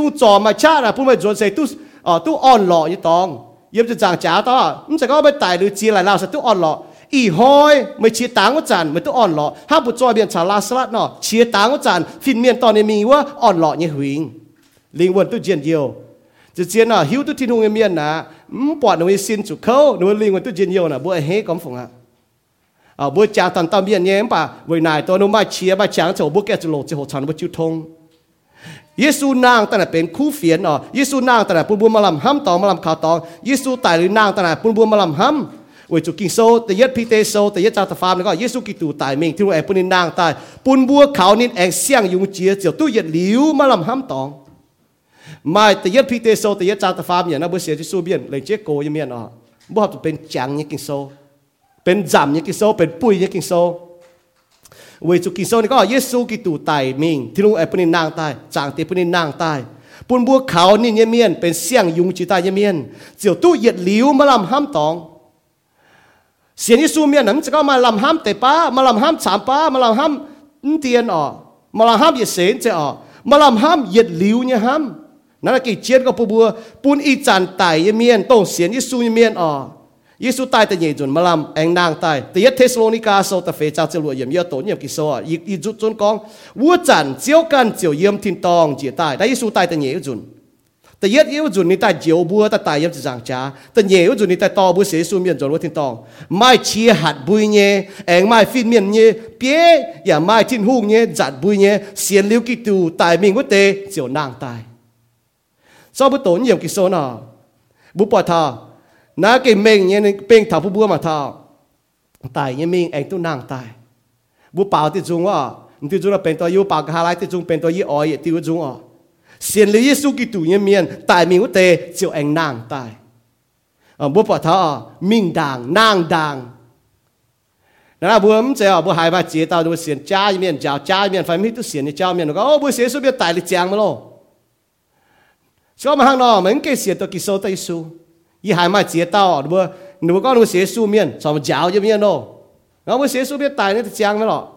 ชียตังก็จันไม่ต้องอ่อนหล่อห้าบุตรจอยเบียนชาลาสลัดเนาะเชียตังก็จันฟินเมียนตอนนี้มีว่าอ่อนหล่อเนี่ยหวิงลิงวันตู้เจียนเดียวจะเจียนอ่ะหิวตู้ที่นุ่งเมียนนะ唔把你先出口，你另外都真有呢，不黑咁风啊。啊，不讲当当面呢，把为奈ตัวนู้นมาเชียร์มา讲就不แก่จะโลจะหดชันบ่จุทงเ ยซูนางตั้งแต่เป็นคู่เฟียนอ๋อยซูนางตั้งแต่ปุ่นบัวมาลำห้ำตองมาลำขาวตองยซูตายหรือนางตั้งแต่ปุ่นบัวมาลำห้ำอวยจูกิงโซแต่ยัดพีเตโซแต่ยัดจาตฟามแล้วก็ยซูกิตูตายเมงที่รู้เองปุ่นนางตายปุ่นบัวเขานินแองเสียงยุงเจียเจียวตู้ยัดหลิวมาลำห้ำตองไม่แต่ยัดพีเตโซแต่ยัดจาตฟามอย่างนั้นบัวเสียที่สู้เบียนเลยเจ๊โกยเมียนอ๋อบ่เป็นจังยังกิงโซเป็นจำยังกิงโซเป็นปุยยังกิงโซ เวสุกิโซนี่ก็เยซูกิตูไตมิงที่ลุงไอ้ปนินนางตายจางเตปนินนางตายปุ่นบัวเขานี่เยเมียนเป็นเสียงยุงจิตาเยเมียนเจียวตู้เหยียดหลิวมาลำห้ามตอง เสียนิสูเมียนนั้นจะก็มาลำห้ามแต่ป้ามาลำห้ามสามป้ามาลำห้ามเตียนออมาลำห้ามเหยียดเสนจะออมาลำห้ามเหยียดหลิวเนี่ยห้ามนั่นกี่เชียนก็ปูบัวปุ่นอีจันไตเยเมียนต้องเสียนิสูเยเมียนออ Yesu tai te nyejun malam eng nang tai. Te yết Thessalonica so ta fe cha che lu yem yato nyem ki so i i ju chun kong wu chan chiao kan chiao yem tin tong ji tai. Da Yesu tai te nyejun te yết yêu jun ni ta jiao bu ta tai yem jang cha te nyeu jun ni ta to bu se su mien jon wo tin tong mai chi hat bui nye eng mai fin mien nye pie ya mai tin hu nye jat bui nye sian liu ki tu tai ming wo te chiao nang tai. So bu to nyem ki so na bu pa tha na cái mình như bên thảo phụ bùa mà thảo tại như mình, anh tu nàng tại. Bố bảo thì chúng à thì chúng là bên tôi yêu bảo cái lại thì chúng bên tôi yêu oi thì chúng à xin lý Giêsu Kitô như miền tại mình có thể chịu anh nàng tại. À bố bảo thảo mình đàng, nàng đàng. Là bố em chơi bố hai ba chị tao đôi xiên cha miền chào cha miền phải mấy tu xiên chào miền nó có bố Giêsu biết tại lịch chàng mà lo cho mà hàng nọ mình cái xiên tôi kí số tay số 一还嘛接到，你不你不讲你写书面，什么教就面咯，然后写书面带你讲了咯，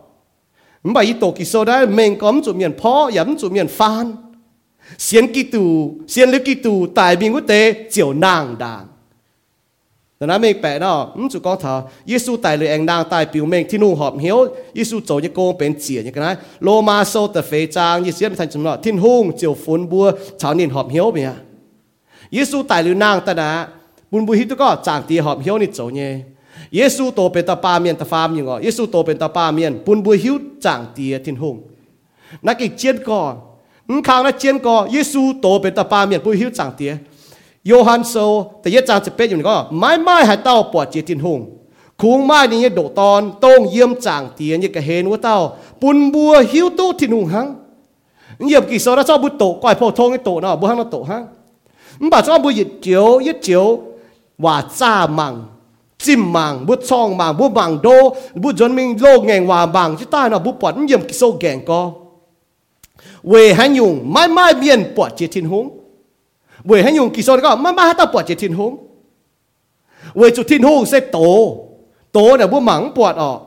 唔把一多给收ได้เมงก็มจุเมียนพ่ออย่าจุเมียนฟานเสียนกิตูเสียนลึกกิตูตายบิงกุเตเจียวนางดางแต่นั้นไม่แปลกเนาะอืมจุก็เถอะเยซูตายเลยเองนางตายปิวเมงที่นู่หอบเหี้ยวเยซูโจยโกงเป็นเจียอย่างนั้นโลมาโซแต่เฟจางเยซูไม่ทันจำเนาะทิ้นหุ่งเจียวฝนบัวชาวนินหอบเหี้ยวเมียเยซูตายหรือนางตะนะ บุญบุฮิตก็จางตีหอบเหี้ยวนี่โจเนี่ยเยซูโตเป็นตาปาเมียนตาฟามยังอะเยซูโตเป็นตาปาเมียนบุญบุฮิวจางตีทิ้นหงนักกิเจียนก่อนข้างนักเจียนก่อเยซูโตเป็นตาปาเมียนปุ้ยหิวจางเตียโยฮันโซแต่เยจางจะเป็นอยู่นี่ก็ไม่ไม่ให้เต้าปวดเจียตินหงคุงไม่นี่โดตอนต้งเยี่ยมจางเตียนี่ก็เห็นว่าเต้าปุนบัวหิวตู้ทินหงหังเยี่ยมกี่โซแล้วชอบบุโตก่อยพอทงให้โตเนาะบุหังนาโตหังมันบ่ชอบบุยิดเจียวยิดเจียว ว่าจ้ามัง chim màng bút song màng bút màng đô bút dân mình lô ngàn hòa màng chứ ta nào bút bọt nhiệm cái sâu gẹn co về hai nhung mai mai biên bọt chết thiên hống về hai nhung kỳ sâu đó mai mai ta bọt chết thiên hống về chủ thiên hống sẽ tổ tổ là bút mảng bọt ọ เยซูโตเป็นตาปาเมียนปุ่นบุให้ปวดทินหุงปุ่นบุให้หมังตุปวดว่าจุนี่มาสินป้วงเจงโตป้วงเจงปาเมียนนี่โจยสีปุ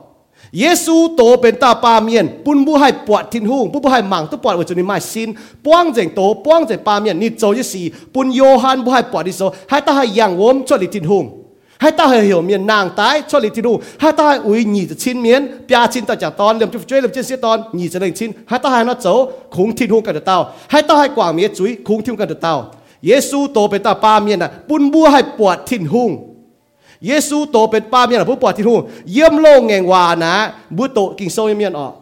่นโย Yesu to ben ta pa mien pun bu hai puat tin hung bu bu hai mang tu puat wa chuni mai sin puang jeng to puang jeng pa mien ni chou ye si pun Johan bu hai puat di so hai ta hai yang wom cho li tin hung hai ta hai hiểu mien nang tai cho li tin hung hai ta hai ui ni จะชินเมียนปยาชินตาจากตอนเริ่มจุช่วยเริ่มเช่นเสียตอนนีจะเล่งชินให้ตาให้นอโจคุงทินหงกันเต้าให้ตาให้กว่างเมียจุ้ยคุงทินกันเต้าเยซูโตเป็นตาปาเมียนน่ะปุนบัวให้ปวดทินหุง เยซูโตเป็นป้าเมียนผู้ปวดที่หูเยี่ยมโลงแงงวานะบุโตกินโซเมียนออก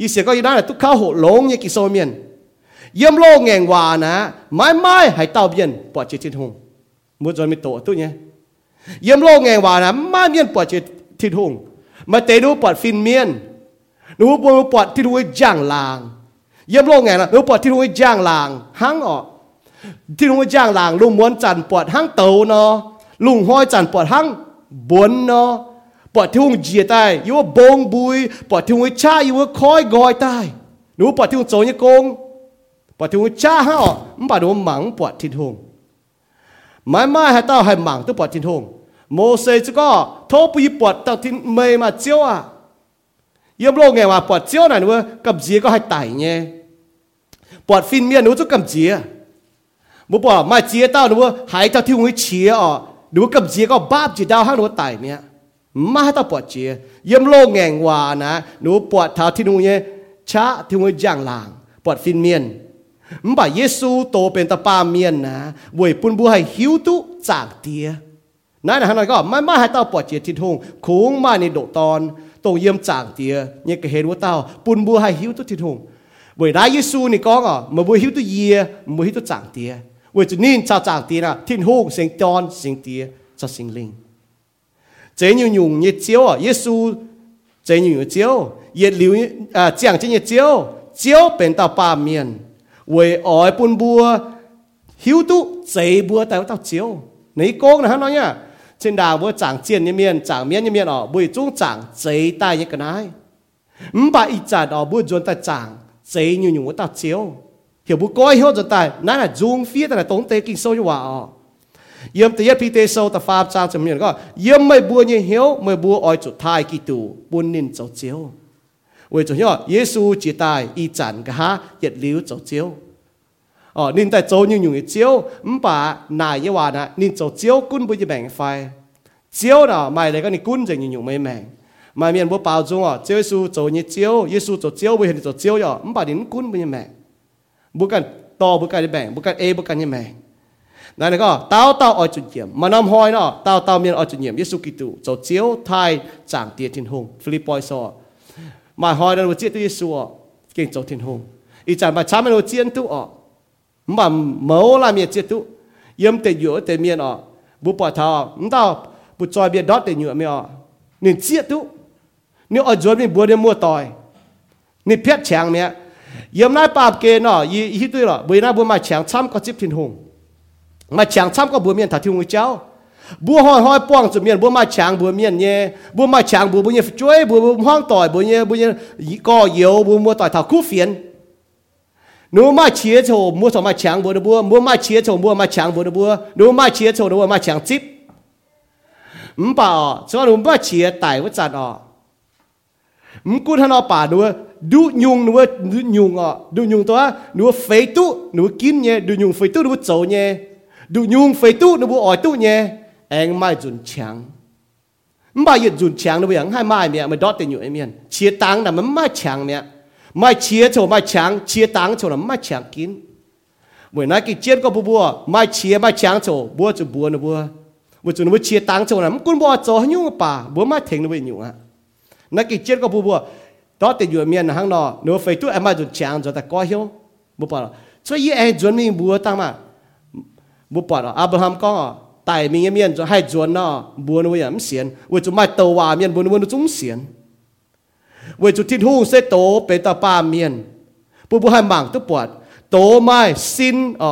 ยี่เสียก็ยี่ได้ทุกข้าวหหลงยี่กินโซเมียนเยี่ยมโลงแงงวานะไม่ไม่ให้เต้าเบียนปวดจิตที่หูมุดจนมีโตตัวเนี่ยเยี่ยมโลงแงงวานะไม่เมียนปวดจิตที่หูมาเตดูปวดฟินเมียนหนูปวดปวดที่หูย่างลางเยี่ยมโลงแงงนะหนูปวดที่หูย่างลางหังออกที่หูย่างลางลุงม้วนจันปวดหังเตาเนาะ ลุงห้อยจันปวดหังบนเนาะปวดที่หงเจียตายอยู่ว่าบงบุยปวดที่หงชาอยู่ว่าคอยกอยตายหนูปวดที่หงโจยกงปวดที่หงชาฮะมันปวดหงหมังปวดที่หงไม่ไม่ให้เต้าให้หมังตัวปวดที่หงโมเสสก็โทปุยปวดเต้าที่เมย์มาเจียวอะเยี่ยมโลกไงว่าปวดเจียวหน่อยนูกับเจียก็ให้ไต่เนี่ยปวดฟินเมียหนูจะกับเจียบุปผามาเจียเต้าหนูว่าหายเต้าที่หงเฉียอะ ดูกับเจียก็บ้าจีดาวห้างหนูตายเนี่ยมาให้ตาปวดเจียเยี่ยมโลกแงงวานะหนูปวดเท้าที่นูเนี่ยช้าที่หนูย่างลางปวดฟินเมียนมบ่าเยซูโตเป็นตาปาเมียนนะบวยปุ่นบัวให้หิวตุจากเตียนั่นนะฮะนั่นก็ไม่มาให้เต้าปวดเจียทิทงคุ้งมาในโดตอนตรงเยี่ยมจากเตียเนี่ยก็เห็นว่าเต้าปุ่นบัวให้หิวตุทิทงบวยได้เยซูนี่ก็อะมาบวยหิวตุเยียมาหิวตุจากเตีย 为主念照长地啦，天空成当成地就成灵。这样用热招啊，耶稣这样用招，热流啊，讲这热招，招变到八面，为爱半波，晓都这波带到招。你讲啦，nói nha, trên đảo bữa chẳng tiền như miền, chẳng miền như miền ở bữa trung chẳng giấy tay như cái này.唔bà ít trả ở bữa chuẩn ta chẳng giấy như nhung ta chiếu hiểu bu coi hiểu rồi tại nãy là dung phía tại là tốn tế kinh sâu như vậy yếm tê yết pi tê sâu ta pháp trang chấm nhận có yếm mày bùa như hiểu mày bùa oi chủ thai kỳ tù buôn nín cháu chiếu. Vì chủ hiểu Giêsu chỉ tài y chản cả, ha yết liu cháu chiếu. Ờ nín tại châu như nhung chiếu ấm bà nài như vậy nè nín cháu chiếu cún bùi như bèn phai. Chiếu đó mày lại có nín cún dành như nhung mấy mèn. Mày miền bố bao dung ờ, à Giêsu cháu như chiếu Giêsu cháu chiếu bùi hình cháu chiếu rồi ấm bà nín cún bùi như mèn bukan to, bukan di bang. Bukan a, bukan yang bang này này có tao tao ở chuyện nhiệm mà nam hoi nó tao tao miền ở chuyện nhiệm Giêsu Kitô, cho chiếu thai chẳng tiệt thiên hùng. Philippines so. Mà hoi nó chiết Giêsu ở kinh cho thiên hùng. Ý chẳng mà chăm nó chiên tu ở mà mẫu La miền chiết tu. Yếm tề dựa tề miền ở bu bỏ thao tao bu choi biên đót tề nhựa miền ở nên chiết tu. Nếu ở dưới mình buồn đi mua tỏi nên biết chàng miệng yếm nai bạp kê nó y hi tuy là bữa nay bữa mà chẳng chăm có chip thiên hùng. Mà chẳng chăm có bữa miền thả thiên người cháu. Bữa hoi hoi pong chụp miền bữa mà chẳng bữa miền nhé bữa mà chẳng bữa bữa nhé chuối bữa bữa hoang tỏi bữa nhé bữa nhé cò yếu bữa mua tỏi thảo cú phiền nếu mà chia chỗ mua chỗ mà chẳng bữa bữa mua mà chia chỗ mua mà chẳng bữa bữa nếu mà chia chỗ bữa mà chẳng chip 唔吧哦，所以唔把 chia 大我赚哦。 มันว่าเจียนตุอ่ะมันเมาละเมียเจียตุเยี่ยมแต่อยู่แต่เมียนอ่ะบุปผาเท้ามันเต้าบุจอยเบียดอดแต่อยู่เมียอ่ะนี่เจียตุนี่ออยจวนมีบัวเนี่ยมัวต่อยนี่เพียรแฉงเมีย yếm nai bạp kê nọ y y tuy rồi bữa nay bữa mai chẳng chăm có chip thiên hùng mà chẳng chăm có bữa miền thả thiên hùng cháu bữa hỏi hỏi bong cho miền bữa mai chẳng bữa miền nhé bữa mai chẳng bữa bữa nhé chuối bữa bữa hoang tỏi bữa nhé bữa nhé có yếu bữa mua tỏi thảo cú phiền nếu mai chia cho mua thảo mai chẳng bữa đó bữa mua mai chia cho mua mai chẳng bữa đó bữa nếu mai chia นักกิจก็บัวตอนติดอยู่เมียนห้างนอเนื้อไฟตู้เอ็มมาจุดแจงจอแต่ก้อยเหี้ยวบัวปอดช่วยยี่ไอ้จวนมีบัวตั้งมาบัวปอดอับราฮัมก็ตายมีเมียนจะให้จวนนอบัวนู้ยมเสียนว่าจุมาตัววาเมียนบัวนู้นจุ้งเสียนว่าจุดทิ้งหูเสตโตเป็นตาปาเมียนบัวบัวให้หมางตัวปอดโตไม่สิ้นอ่อ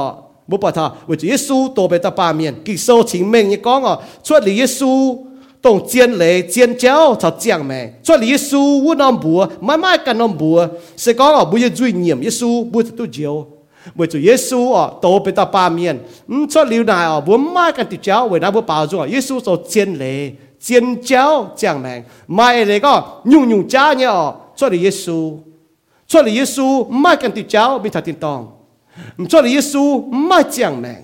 บัวปอดท่าว่าจุดยิสูโตเป็นตาปาเมียนกิโซชิงเมงยี่ก้องอ่อช่วยหลียิสู lý Giêsu 动尖雷尖椒就正命，所以耶稣我能步，慢慢跟能步，是讲哦，不要追念耶稣，不都照，为咗耶稣哦，都被到八面，唔出了奈哦，不慢跟跌椒，为那不包住，耶稣就尖雷尖椒正命，买嚟个用用家呢哦，出嚟耶稣，出嚟耶稣慢跟跌椒，俾他叮当，唔出嚟耶稣慢正命。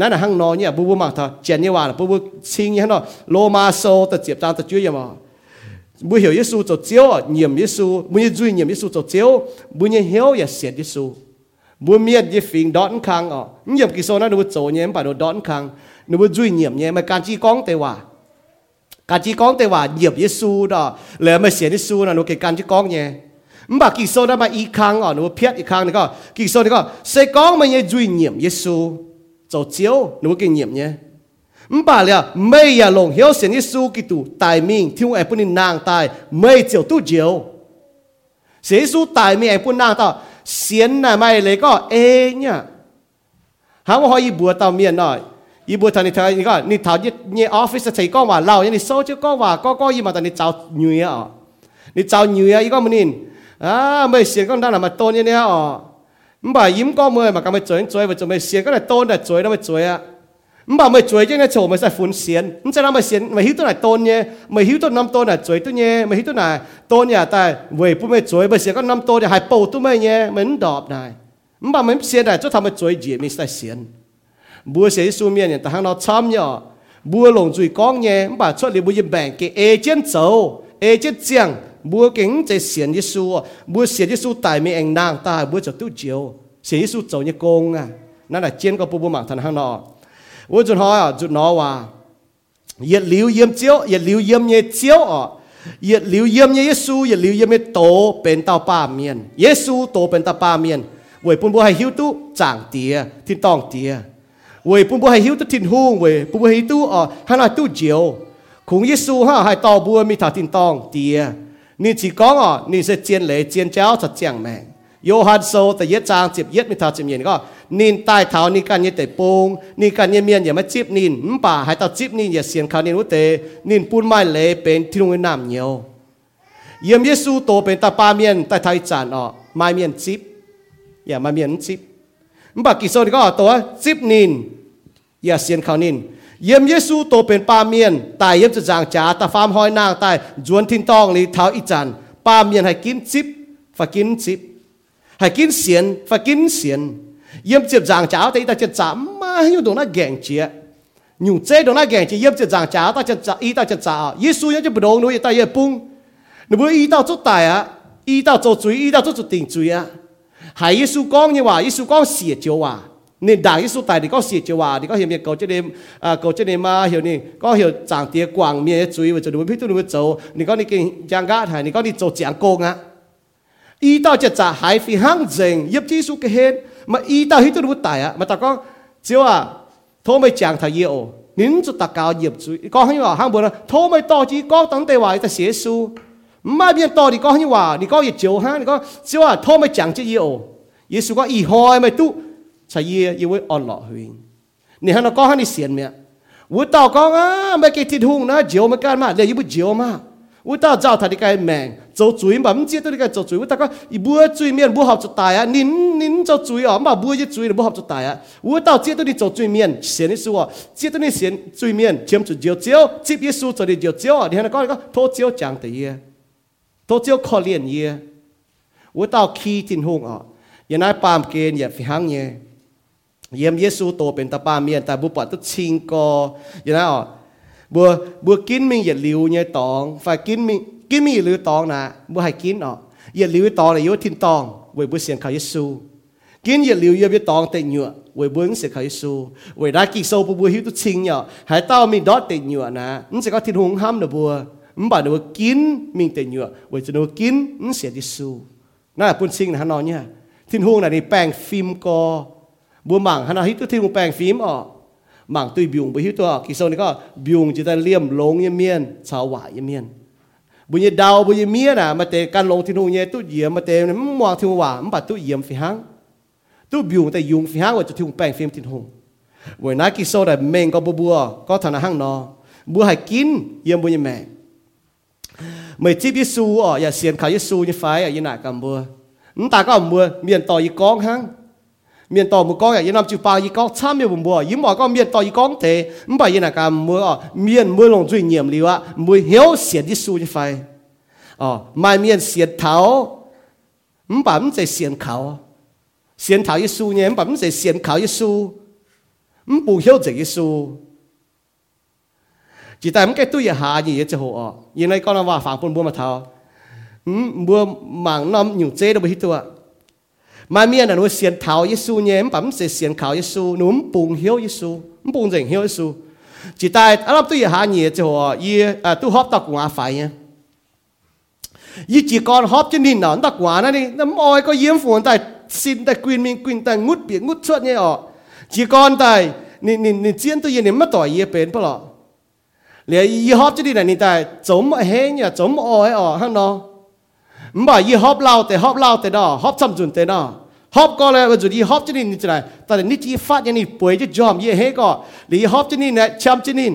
นั่นน่ะหังนอเนี่ยบุบมาทอเจนนี่ว่าบุบชิงเนี่ยเนาะโลมาโซตะเจ็บตาตะจุยมาบุเหียวยิสูจะเจียวเหยี่ยมยิสูบุยจุยเหยี่ยมยิสูจะเจียวบุยเหียวอย่าเสียดยิสูบุเมียดยิฟิงดอนคังอ๋อเหยี่ยมกิโซนะนูบุโจเนี่ยป่ะนูดอนคังนูบุจุยเหยี่ยมเนี่ยมันการจีกองแต่ว่าการจีกองแต่ว่าเหยียบยิสูดอแล้วไม่เสียยิสูนะนูเกการจีกองเนี่ยมบากิโซนะมาอีกครั้งอ๋อนูเพียดอีกครั้งนี่ก็กิโซนี่ก็เสกองมันยังจุยเหยี่ยมยิสู 做少，你会经验呢？唔罢了，每日龙晓成啲书记读大名，听我不能难大，每就都少。写书大名不难到，先啊咪嚟个 A 呢？吓我可以播到面内。อีบัวทันนี่เธอนี่ก็นี่ถาวยี่ยี่ออฟฟิศใช้ก็ว่าเราอย่างนี้โซเชียลก็ว่าก็ก็ยี่มาตอนนี้เจ้าหนุ่ยอ่ะนี่เจ้าหนุ่ยอ่ะอีก็มันนี่อ่าไม่เสียก็ได้หนามาต้นอย่างนี้อ่ะ 唔系掩光妹嘛，咁咪嘴嘴咪做咪线，嗰嚟多嚟嘴啦咪嘴啊！唔系咪嘴啫，你做咪使款线，唔知谂咪线咪晓得嚟多嘢，咪晓得谂多嚟嘴多嘢，咪晓得嚟多嘢，但系为不咪嘴咪线个谂多嘢系报都咩嘢，咪唔答嚟，唔系咪线嚟，就ทำ咪嘴字咪使线，冇写书面嘅，但系我参咗，冇龙嘴讲嘢，唔系出嚟冇要病嘅 บัวเก่งจะเสียนยิสูบัวเสียนยิสูตายไม่เองนางตายบัวจะตู้เจียวเสียนยิสูเจ้าเนี่ยโกงอ่ะนั่นแหละเจียนก็ปูบัวหมักทันห้างนอวัวจุดหอยอ่ะจุดนอว่าเหยียดหลิวเยี่ยมเจียวเหยียดหลิวเยี่ยมเนี่ยเจียวอ่ะเหยียดหลิวเยี่ยมเนี่ยเยซูเหยียดหลิวเยี่ยมเนี่ยโตเป็นเต้าป้าเมียนเยซูโตเป็นเต้าป้าเมียนเว้ยปุ่นบัวให้หิวตู้จางเตียทิ้นตองเตียเว้ยปุ่นบัวให้หิวตู้ทิ้นหูเว้ยปุ่นบัวให้ตู้อ่ะฮานาตู้เจียวคงเยซูฮะให้ต่อบัวมีถาทิ้นตองเตีย 你只讲哦，你是见雷见焦就讲命。约翰数第一章接一咪头接面个，你带头你กัน嘢地ปง你กัน嘢面อย่ามาจิบนิน唔ป่าให้ตาจิบนินอย่าเสียนเขานินวุเตนินปูนไม้เละเป็นที่ลงน้ำเหนียวเยี่ยมเยซูโตเป็นตาปาเมียนแต่ไทยจานอ๋อไม้เมียนจิบอย่ามาเมียนจิบ唔ป่ากิโซนี่ก็ตัวจิบนินอย่าเสียนเขานิน เยี่ยมเยซูโตเป็นป้าเมียนตายเยี่ยมจะจางจ๋าตาฟามห้อยนางตายจวนทิ้งตองลีเท้าอีจันป้าเมียนให้กินจิบฝากินจิบให้กินเสียนฝากินเสียนเยี่ยมเจ็บจางจ๋าแต่ตาจะจามาอยู่ตรงนั้นแก่งเจียอยู่เจ้ตรงนั้นแก่งเจียเยี่ยมเจ็บจางจ๋าตาจะจาอีตาจะจาเยซูยังจะไปโดนนู้ยตาเยี่ยปุ้งหนูว่าอีตาจุดตายอ่ะอีตาจุดจุยอีตาจุดจุดติ่งจุยอ่ะหายเยซูก้องเนี่ยว่าเยซูก้องเสียเจียวว่า nên đảng Giêsu tại thì có sĩ chế hòa, thì có hiểu miệng cầu chế đêm à cầu chế đêm mà hiểu nè, có hiểu chẳng tiề quảng miệng chuối với chỗ đúng biết tôi đúng cháu nên có đi kinh giang gã thải nên có đi cháu giảng cô ngã ý tao chết trả hải phi hang dành giúp Giêsu cái hết mà ý tao hiểu tôi đúng tại á. Mà tao có chiếu à thôi mày chẳng thầy yêu, nín cho ta cao giúp chuối. Có hay là hang bữa thôi mày to chỉ có tấm tây hoài ta Giêsu. Mà biết to thì có hay là thì có gì chiếu ha, thì có chiếu à thôi mày chẳng chế yêu. Giêsu có ý hỏi mày tu ใช่ย์เยี่ยวยวิอ่อนเหลวหัวเองเนี่ยฮะนกอันนี่เสียนเนี่ยอุตากองอ่ะไม่กี่ทิฐหุงนะเจียวมันก้านมากเลยยิบุเจียวมากอุตากาวถัดดีกันแมงจมจุยมันไม่เจ็ดตัวดีกันจมจุยอุตาก็อีบัวจุยเมียนบ่เหาะจุดตายอ่ะนินินจมจุยอ่ะมันบ่ยิจุยมันบ่เหาะจุดตายอ่ะอุตากี้ตัวดีจมจุยเมียนเสียนหนึ่งศูว์เจตุนี่เสียนจุยเมียนเชิมจุดโจโจ้จับยศสุดที่โจโจ้เนี่ยฮะนกอันก็โตโจ้จางดีเย่โตโจ้ขรรเลี้ยเย่ออุตากี้ทิฐหุงอ่ะยัน เยี่ยมเยซูโตเป็นตาป้าเมียนแต่บุปผาตุชิงกอยู่นะอ๋อบัวบัวกินมีเหยียดลิวเนี่ยตองฝ่ายกินมีกินมีหรือตองนะบัวให้กินอ๋อเหยียดลิวตองเลยยุทินตองเว้ยบัวเสียงเขาเยซูกินเหยียดลิวเยียบตองแต่เหยื่อเว้ยบัวเสียงเขาเยซูเว้ยได้กี่โซบัวหิวตุชิงเนี่ยหายเต้ามีดอตแต่เหยื่อนะนั่นจะก็ทินหงห้ามนะบัวมันบอกว่ากินมีแต่เหยื่อเว้ยจะโนกินนั่นเสียดิซูน่าปุ่นชิงนะฮะนอนเนี่ยทินหงน่ะนี่แป้งฟิล์มกอ บัวหมังขณนาฮิตตัวที่มึงแปลงฟิล์มออกหมังตุยบิวงไปฮิตตัวกิโซนี่ก็บิวงจิตใจเลี่ยมลงเยเมียนชาวหวายเยเมียนบุญเยดาวบุญเยเมียน่ะมาเตะการลงที่นูเนี่ยตุเยี่ยมมาเตะมันมองที่หวามันปัดตุเยี่ยมฟิฮังตุบิวงแต่ยุงฟิฮังว่าจะที่ลงแปลงฟิล์มที่หงวันนั้นกิโซแต่เมงก็บัวบัวก็ธนาห้างนอบัวให้กินเยี่ยมบุญเยแม่เมื่อที่พิสูอะอย่าเสียนขายยิสูยิไฟอะย่าหนักกับบัวนั่นตาก็เอาบัวเมียนต่อยีกองฮัง miền tàu một con cái nam chịu ba gì con trăm miền bùn bùa yếm bỏ con miền tàu gì con thế mày phải như là cả mưa miền mưa lòng duy nhiệm liu á, mưa hiếu xiết đi su như phai, ờ mai miền xiết tháo mày phải không sẽ xiết khảo. Xiết tháo su nhé mày phải không sẽ xiết khảo su, mày bù hiếu gì su chỉ tại mày cái tôi hạ gì vậy chứ họ như này con là vào phản bùn bùa mà tháo mưa ừ, mảng năm nhiều chế đâu bị hít tôi mà miền là nó xiên thảo Giêsu nhé bấm sẽ xiên khảo Giêsu nó bùng hiếu Giêsu bùng rỉnh hiếu Giêsu chỉ tại anh làm tôi hạ gì cho họ y à tôi họp tao cũng phải nhé y chỉ còn họp cho nên nó tao quá nó đi nó oi có yếm phun tại xin tại quyền mình quyền tại ngút biển ngút suốt nhé họ chỉ còn tại nhìn nhìn nhìn chiến tôi nhìn mất tỏi y bên bao liền y họp cho đi là ni tại chống hết nhà chống oi ở hăng nó唔系y họp laoแต่ họp lao แต่ đó họp chăm chuẩn แต่ đó họp có là rồi đi họp cho thế ni tại để nít chỉ phát như này, bùi cho jom y hết có li họp cho ni này chăm cho ni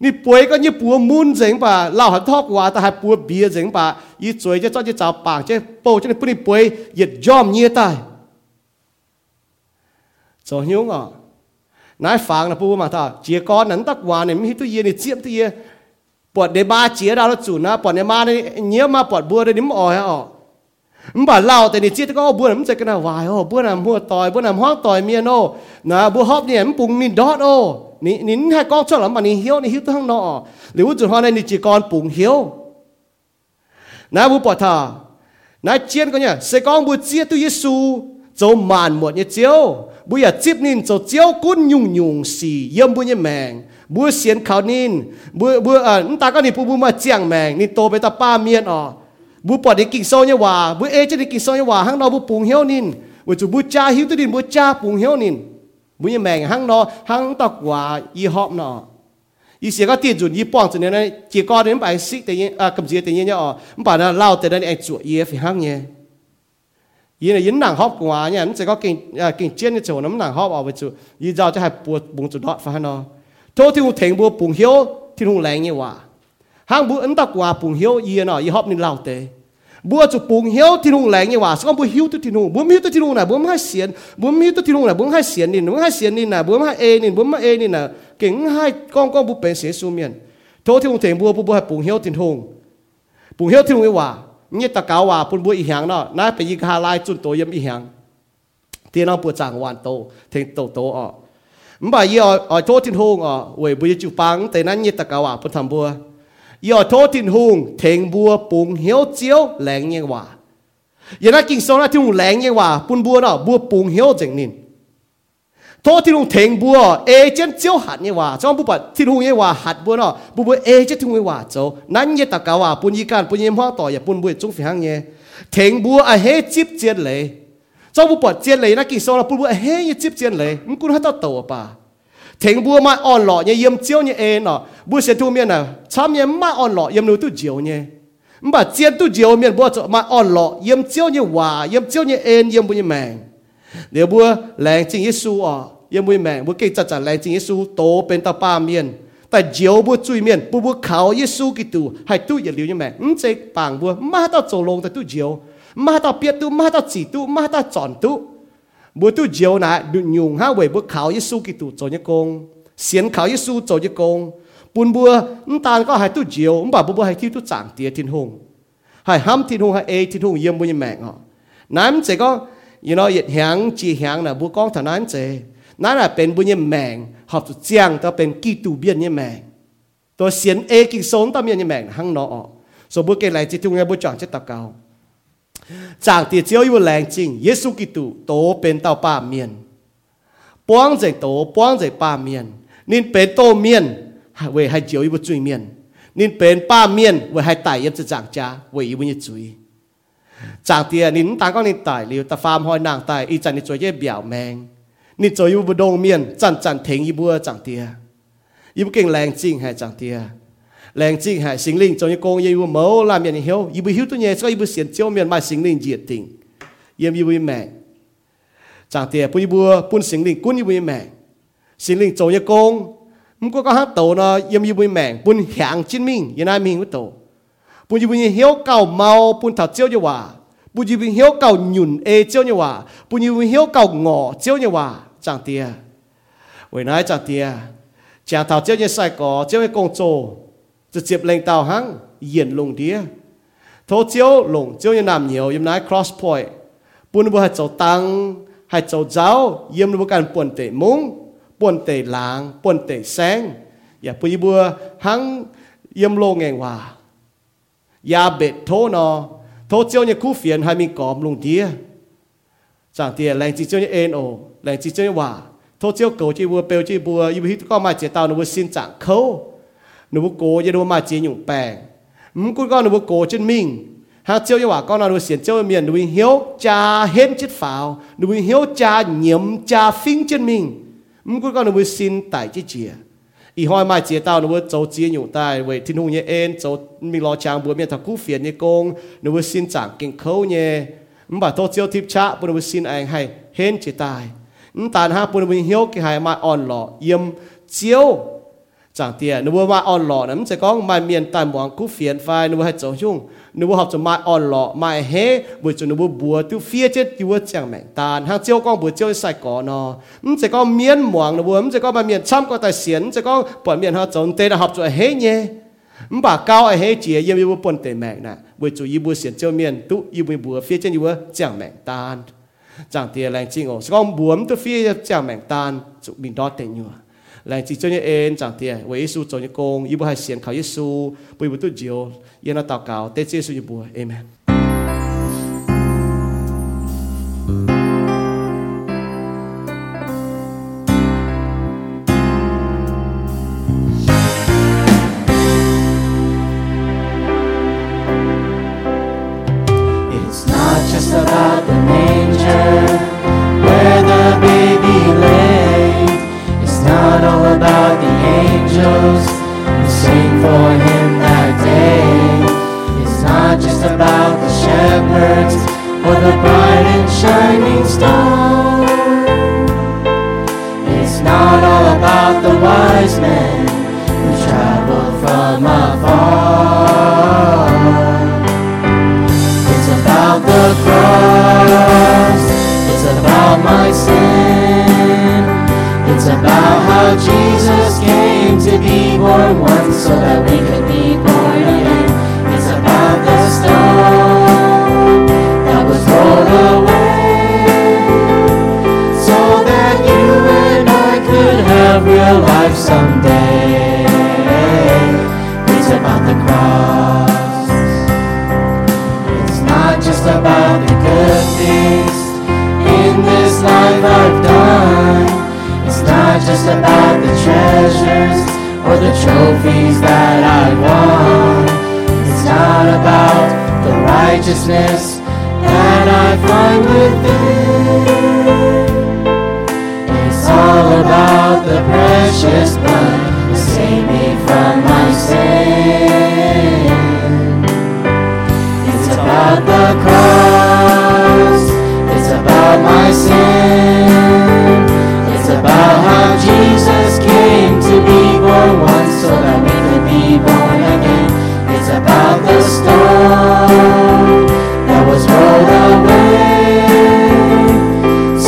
nít bùi có như bùa muôn dính bà lao hẳn thóc quá ta hay bùa bia dính bà. Y chuối cho cho cho chào bảng cho bầu cho nên bùi bùi y jom như tai. Cho hiếu ngọ. Nãy phang là bố mà ta chia con nắn tắc hòa này mi tu yên này chiếm tu yên bọt để ba chia ra nó chủ na bọt để ma này nhớ mà bọt bùa đây điểm ỏi มบ่าเล่าแต่นี่เจี๊ยก็บัวน้ำใจกันนะวายโอ้บัวน้ำหัวต่อยบัวน้ำห้องต่อยเมียโนนะบัวฮอบเนี่ยมันปุงนินดอดโอ้นี่นินให้กองช่องหลังมันนี่เหี้ยวนี่หิ้วทั้งนอหรือว่าจุดห้องในนี่จีกรปุงเหี้ยวนะบัวปอดทานะเจี๊ยนก็เนี่ยเสกองบัวเจี๊ยตุเยซูโจมานหมดเนี่ยเจียวบัวอยากจิบนินโจเจียวกุ้นยุ่งยุ่งสีเยี่ยมบัวเนี่ยแมงบัวเสียนขาวนินบัวบัวอ่ะนตาก็นี่ปูบัวมาเจียงแมงนี่โตไปตาป้าเมียนอ๋อ như hòa sao bữa hiếu tu thiên hùng bữa hiếu tu thiên hùng là bữa hai xiên bữa hiếu tu thiên hùng là bữa hai xiên nín bữa hai xiên nín là bữa hai e nín bữa hai e nín là kính hai con con bữa bể xế su miền thô thiên hùng thèm bữa bữa hai bùng hiếu thiên hùng bùng hiếu thiên hùng như hòa นี่ตะกาวว่าปุ่นบัวอีหางเนาะน่าไปยิงคาลายจุนโตยมอีหางที่เราปวดจางวันโตเทงโตโตอ่ะมันบ่ยี่อ่อโทษทินหงอ่ะเวยบุยจูปังแต่นั้นนี่ตะกาวว่าปุ่นทำบัวยี่อ่อโทษทินหงเทงบัวปุงเหียวเจียว hang bu ấn tắc quả bùng hiếu gì nó y họp nên lao tế. bùa chụp bùng hiếu thiên hùng lạnh như hòa xong bùa hiếu tu thiên hùng bùa hiếu tu thiên hùng này bùa hai xiên bùa hiếu tu thiên hùng này bùa hai xiên nên bùa hai xiên nên là bùa hai e nên bùa hai e nên này, kính hai con con bùa bèn xế su miền. Thô thì hùng thèm bùa bùa hai bùng hiếu thiên hùng bùng hiếu thiên hùng như hòa như ta cáo hòa bùn bùa y hàng nó nãy phải y hà lai chun tổ yếm y hàng tiền nó bùa chẳng hoàn tổ thèm tổ tổ ọ. Mà y ở ở thô thiên hùng ọ về bùa chụp băng tên nãy như ta cáo hòa bùn thầm bùa ยอโทตินหุงเทงบัวปุงเหียวเจียวแหลงเงี้ยว่าอย่านักกินโซนาที่หุงแหลงเงี้ยว่าปุนบัวเนาะบัวปุงเหียวจังนินโทที่หุงเทงบัวเอเจนเจียวหัดเงี้ยว่าจอมบุปผาที่หุงเยว่าหัดบัวเนาะบุบัวเอเจนที่หุงเยว่าโจนั่นเงี้ยตะกาว่าปุนยีการปุนยีม้อต่ออย่าปุนบัวจงฝีหางเงี้ยเทงบัวอะเฮจิบเจียนเลยจอมบุปผาเจียนเลยนักกินโซนาปุนบัวอเฮยจิบเจียนเลยมึงกูให้ต่อตัวป่า thỉnh bùa mà on lọ nhé yếm chiếu nhé ê nọ bùa sẽ thu miền nào chăm nhé mà on lọ yếm nụ tu chiếu nhé mà chiên tu chiếu miền bùa cho mà on lọ yếm chiếu nhé hòa yếm chiếu nhé ê yếm bùa nhé mèng nếu bùa lẹng chính Giêsu à yếm bùa mèn bùa kê chặt chặt lẹng chính Giêsu tố bên ta ba miền, tại chiếu bùa chui miền bùa bùa khảo Giêsu kỳ tu hay tu yếm liu nhé mèn ứng chế bảng bùa mà ta trổ lông tại tu chiếu mà ta biết tu mà ta chỉ tu mà ta chọn tu บัวตู้เ无都招那用哈为不靠耶稣基督做一工，先靠耶稣做一工，半波唔但个系都招，唔把半波系跳都站跌天空，系喊天空系 A 天空要唔要命哦？南这个，原来越响只响啦，不讲他南这，南啊เตียป็นบุญยังจีแมงหอบจุดเจียงต่เป็นกีตูเบียนยังแมงตัวเสียนเอกิโซนต่เมียนยังแมงหังนออสมบูรณ์เกลัยจิตุงเงบุจางเจตตะเกา จากเตียเจียวอยู่แรงจริงเยซูกิตุโตเป็นเต้าป้าเมียนป้องใจโตป้องใจป้าเมียนนินเป็นโตเมียนเวให้เจียวอยู่จุยเมียนนินเป็นป้าเมียนเวให้ไต่ยับจะจากจ้าเวอีวิญจุยจากเตี้ยนินต่างก็นินไต่เลียวแต่ฟาร์มหอยนางไต่อีจันนิจวยเย่เบี่ยวแมงนิจวยอยู่บดงเมียนจันจันเทงอีบัวจากเตี้ยยิบเก่งแรงจริงให้จากเตี้ย lệnh chính hại sinh linh trong những con yêu mẫu làm nhận hiểu yêu hiểu tôi nhé cho yêu xiên chiếu miền mai sinh linh diệt tình yêu yêu mẹ chẳng thể bún yêu bùn sinh linh cún yêu mẹ sinh linh trong những con không có có hát tổ nó yêu yêu mẹ bùn hàng chiến minh yên ai mình với tổ bún yêu hiếu cầu mau bùn thảo chiếu như hòa bún yêu hiếu cầu nhùn e chiếu như hòa bún yêu hiếu cầu ngọ chiếu như hòa chẳng thể với nói chẳng thể chẳng thảo chiếu như sai có chiếu như công trộn จะเจ็บแรงเต่าหังเย็นลงเดียโทเจียวลงเจียวยนามเหี่ยวยมนาย cross point ปุ่นบุหัดเจ้าตังหัดเจ้าเจ้าเยี่ยมบุการป่วนเตะมุงป่วนเตะลางป่วนเตะแสงอย่าปุยบัวหังเยี่ยมโลงแงงว่ายาเบ็ดโทนอโทเจียวเนี่ยคู่เฟียนให้มีกอมลงเดียจางเตียแรงจีเจียวเนี่ยเอ็นโอแรงจีเจียวเนี่ยว่าโทเจียวเก่าจีบัวเปลจีบัวยิบฮิตก็มาเจตาวนวสินจางเขา นูบุโกยดูมาจีนอยู่แปงมกุนก็นูบุโกจนมิงหาเจ้าอย่าว่าก็นาดูเสียนเจ้าเมียนดูเหี้ยวจ่าเห็นจิตฝาวดูเหี้ยวจ่าเหนียมจ่าฟิ้งจนมิงมกุนก็นูบุสินไต่จีเจียอีห้อยมาเจียเต้านูบุโจจีนอยู่ใต้เวทินหูเยเอ็นโจมีรอจางบัวเมียนทักคู่เฟียนเยกงนูบุสินจางเก่งเขาเยมบ่าโตเจียวทิพชะปุนบุสินเองให้เห็นจิตตายมตานหาปุนบุเหี้ยวกิหายมาอ่อนหล่อเยี่ยมเจียว chẳng tiền nếu mà on lọ nắm sẽ có mai miền tài mong cú phiền phai nếu hay 走 chung nếu học cho mai on lọ mai hế buổi cho nếu bùa tiêu phía chết tiêu chẳng mạnh tàn. Hàng chiều con buổi chiều sai có nó nắm sẽ có miền mong nếu nắm sẽ có mai miền trăm có tài xiên sẽ có bọn miền họ trồng tê là học cho hế nhé. Nắm bà cao ai hế chỉ yếm yêu bận tệ mạnh nè buổi chủ yêu buổi xiên chiều miền tu yêu bùa phía chết yêu chẳng mạnh tàn. Chẳng tiền lành chinh ổ sẽ có bùa tu phía chẳng mạnh tàn. Chụp mình đó tệ nhựa. 来自尊嘅恩，长啲啊，为耶稣做嘅工，要不系先靠耶稣，不要多久，要那祷告，得耶稣一步，amen。Jesus came to be born once so that we could be born again. It's about the stone that was rolled away so that you and I could have real life someday. The trophies that I won. It's not about the righteousness that I find within. It's all about the precious blood that saved me from my sin. It's about the cross. It's about my sin. It's about how Jesus came to be born once so that we could be born again. It's about the stone that was rolled away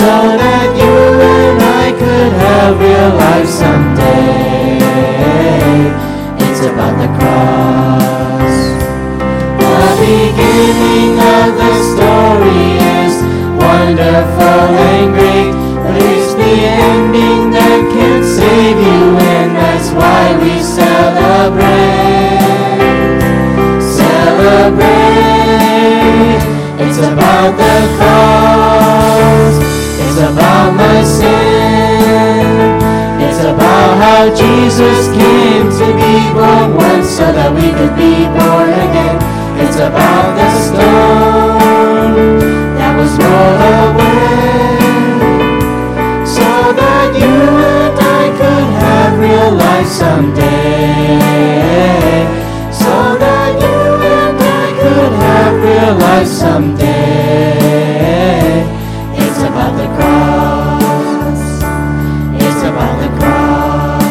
so that you and I could have real life someday. It's about the cross. It's about my sin. It's about how Jesus came to be born once so that we could be born again. It's about the stone that was rolled away so that you and I could have real life someday. Life someday. It's about the cross. It's about the cross.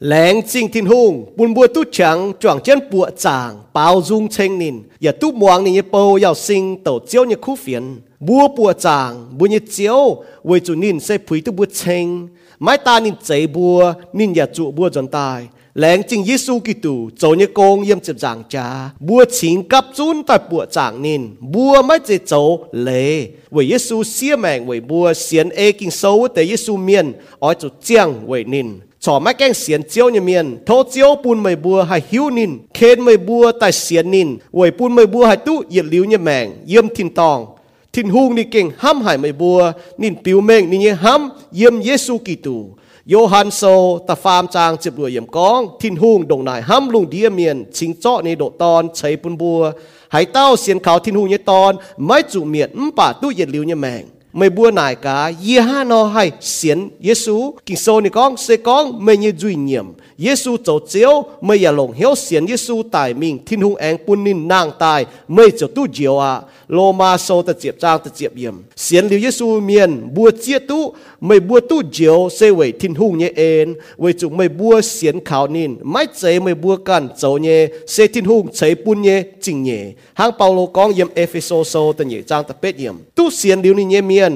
Lén chinh Tin Hung, Bun Bua tu Chang, Chuang Chen Bua Chang, bao dung Cheng Nin, ya tu muang Nin Yipo Yao Sing, Tau chiếu như khu phiền, Bua Bua Chang, bùa như chiếu, Wei Chu Nin Se Pui tu Bua Cheng, Mai ta Nin Chai Bua, Nin ya Chu Bua dần Tai lãng chính Giêsu Kitô cho như con yếm chụp giảng cha bùa chín cấp chun tại bùa giảng nên bùa mới chế cháu lệ với Giêsu xia mạng với bùa xiên ê kinh sâu tế Giêsu miền ở chỗ chiang với nên cho mấy cái xiên chiếu như miền thô chiếu bùn mày bùa hay hiu nín. Khen mày bùa tại xiên nín. Với bùn mày bùa hay tu, yết liu như mạng yếm thiên tòng. Thiên hung ni kinh ham hại mày bùa nín biểu mệnh nín như ham, yếm Giêsu Kitô. โยฮันโซตะฟามจางจ็บรวยเยี่ยมกอง ทินฮูงดงนายห้ำลุงเดียเมียน ชิงเจาะในโดตอนใช้ปุนบัวให้เต้าเสียนเขาทินฮูงเนี่ยตอน ไม่จุเมียนมป่าตู้เยียดลิ้วเนี่ยแมงไม่บัวนายกาเยี่ห้านอให้เสียนเยซูกิงโซนี่กองเซกองไม่ยืจุยเนียมเยซูเจ้าเจียวไม่อย่าหลงเหี่ยวเสียนเยซูตายมิงทินหุงแองปุนนินนางตายไม่เจ้าตู้เจียวอะ โลมาโซตะเจียบจางตะเจียบเยี่ยมเสียนลิวเยซูเมียนบัวเจียตู้ไม่บัวตู้เจียวเซเวยทินหุงเนี่ยเอ็นเวยจุไม่บัวเสียนขาวนินไม่เจไม่บัวกันเจ้าเนี่ยเซทินหุงเฉยปุนเนี่ยจริงเนี่ยหางเปาโลก้องเยี่ยมเอเฟโซโซตะเนี่ยจางตะเป็ดเยี่ยมตู้เสียนลิวนี่เนี่ยเมียน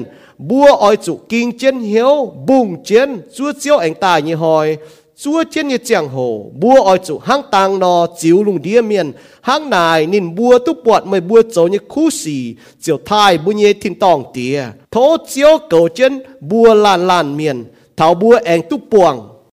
bua oi chủ kinh chiến hiếu bùng chiến chúa chiếu ảnh tài như hỏi chúa trên như chẳng hồ bua ở chủ hang tàng nò, chiếu lùng đĩa miền, hang này nên bua tu bọt mới bua chỗ như khu xì chiều thai bu nhẹ thiên tòng tía thố chiếu cầu chân bua lan lan miền, thảo bua anh tu buồng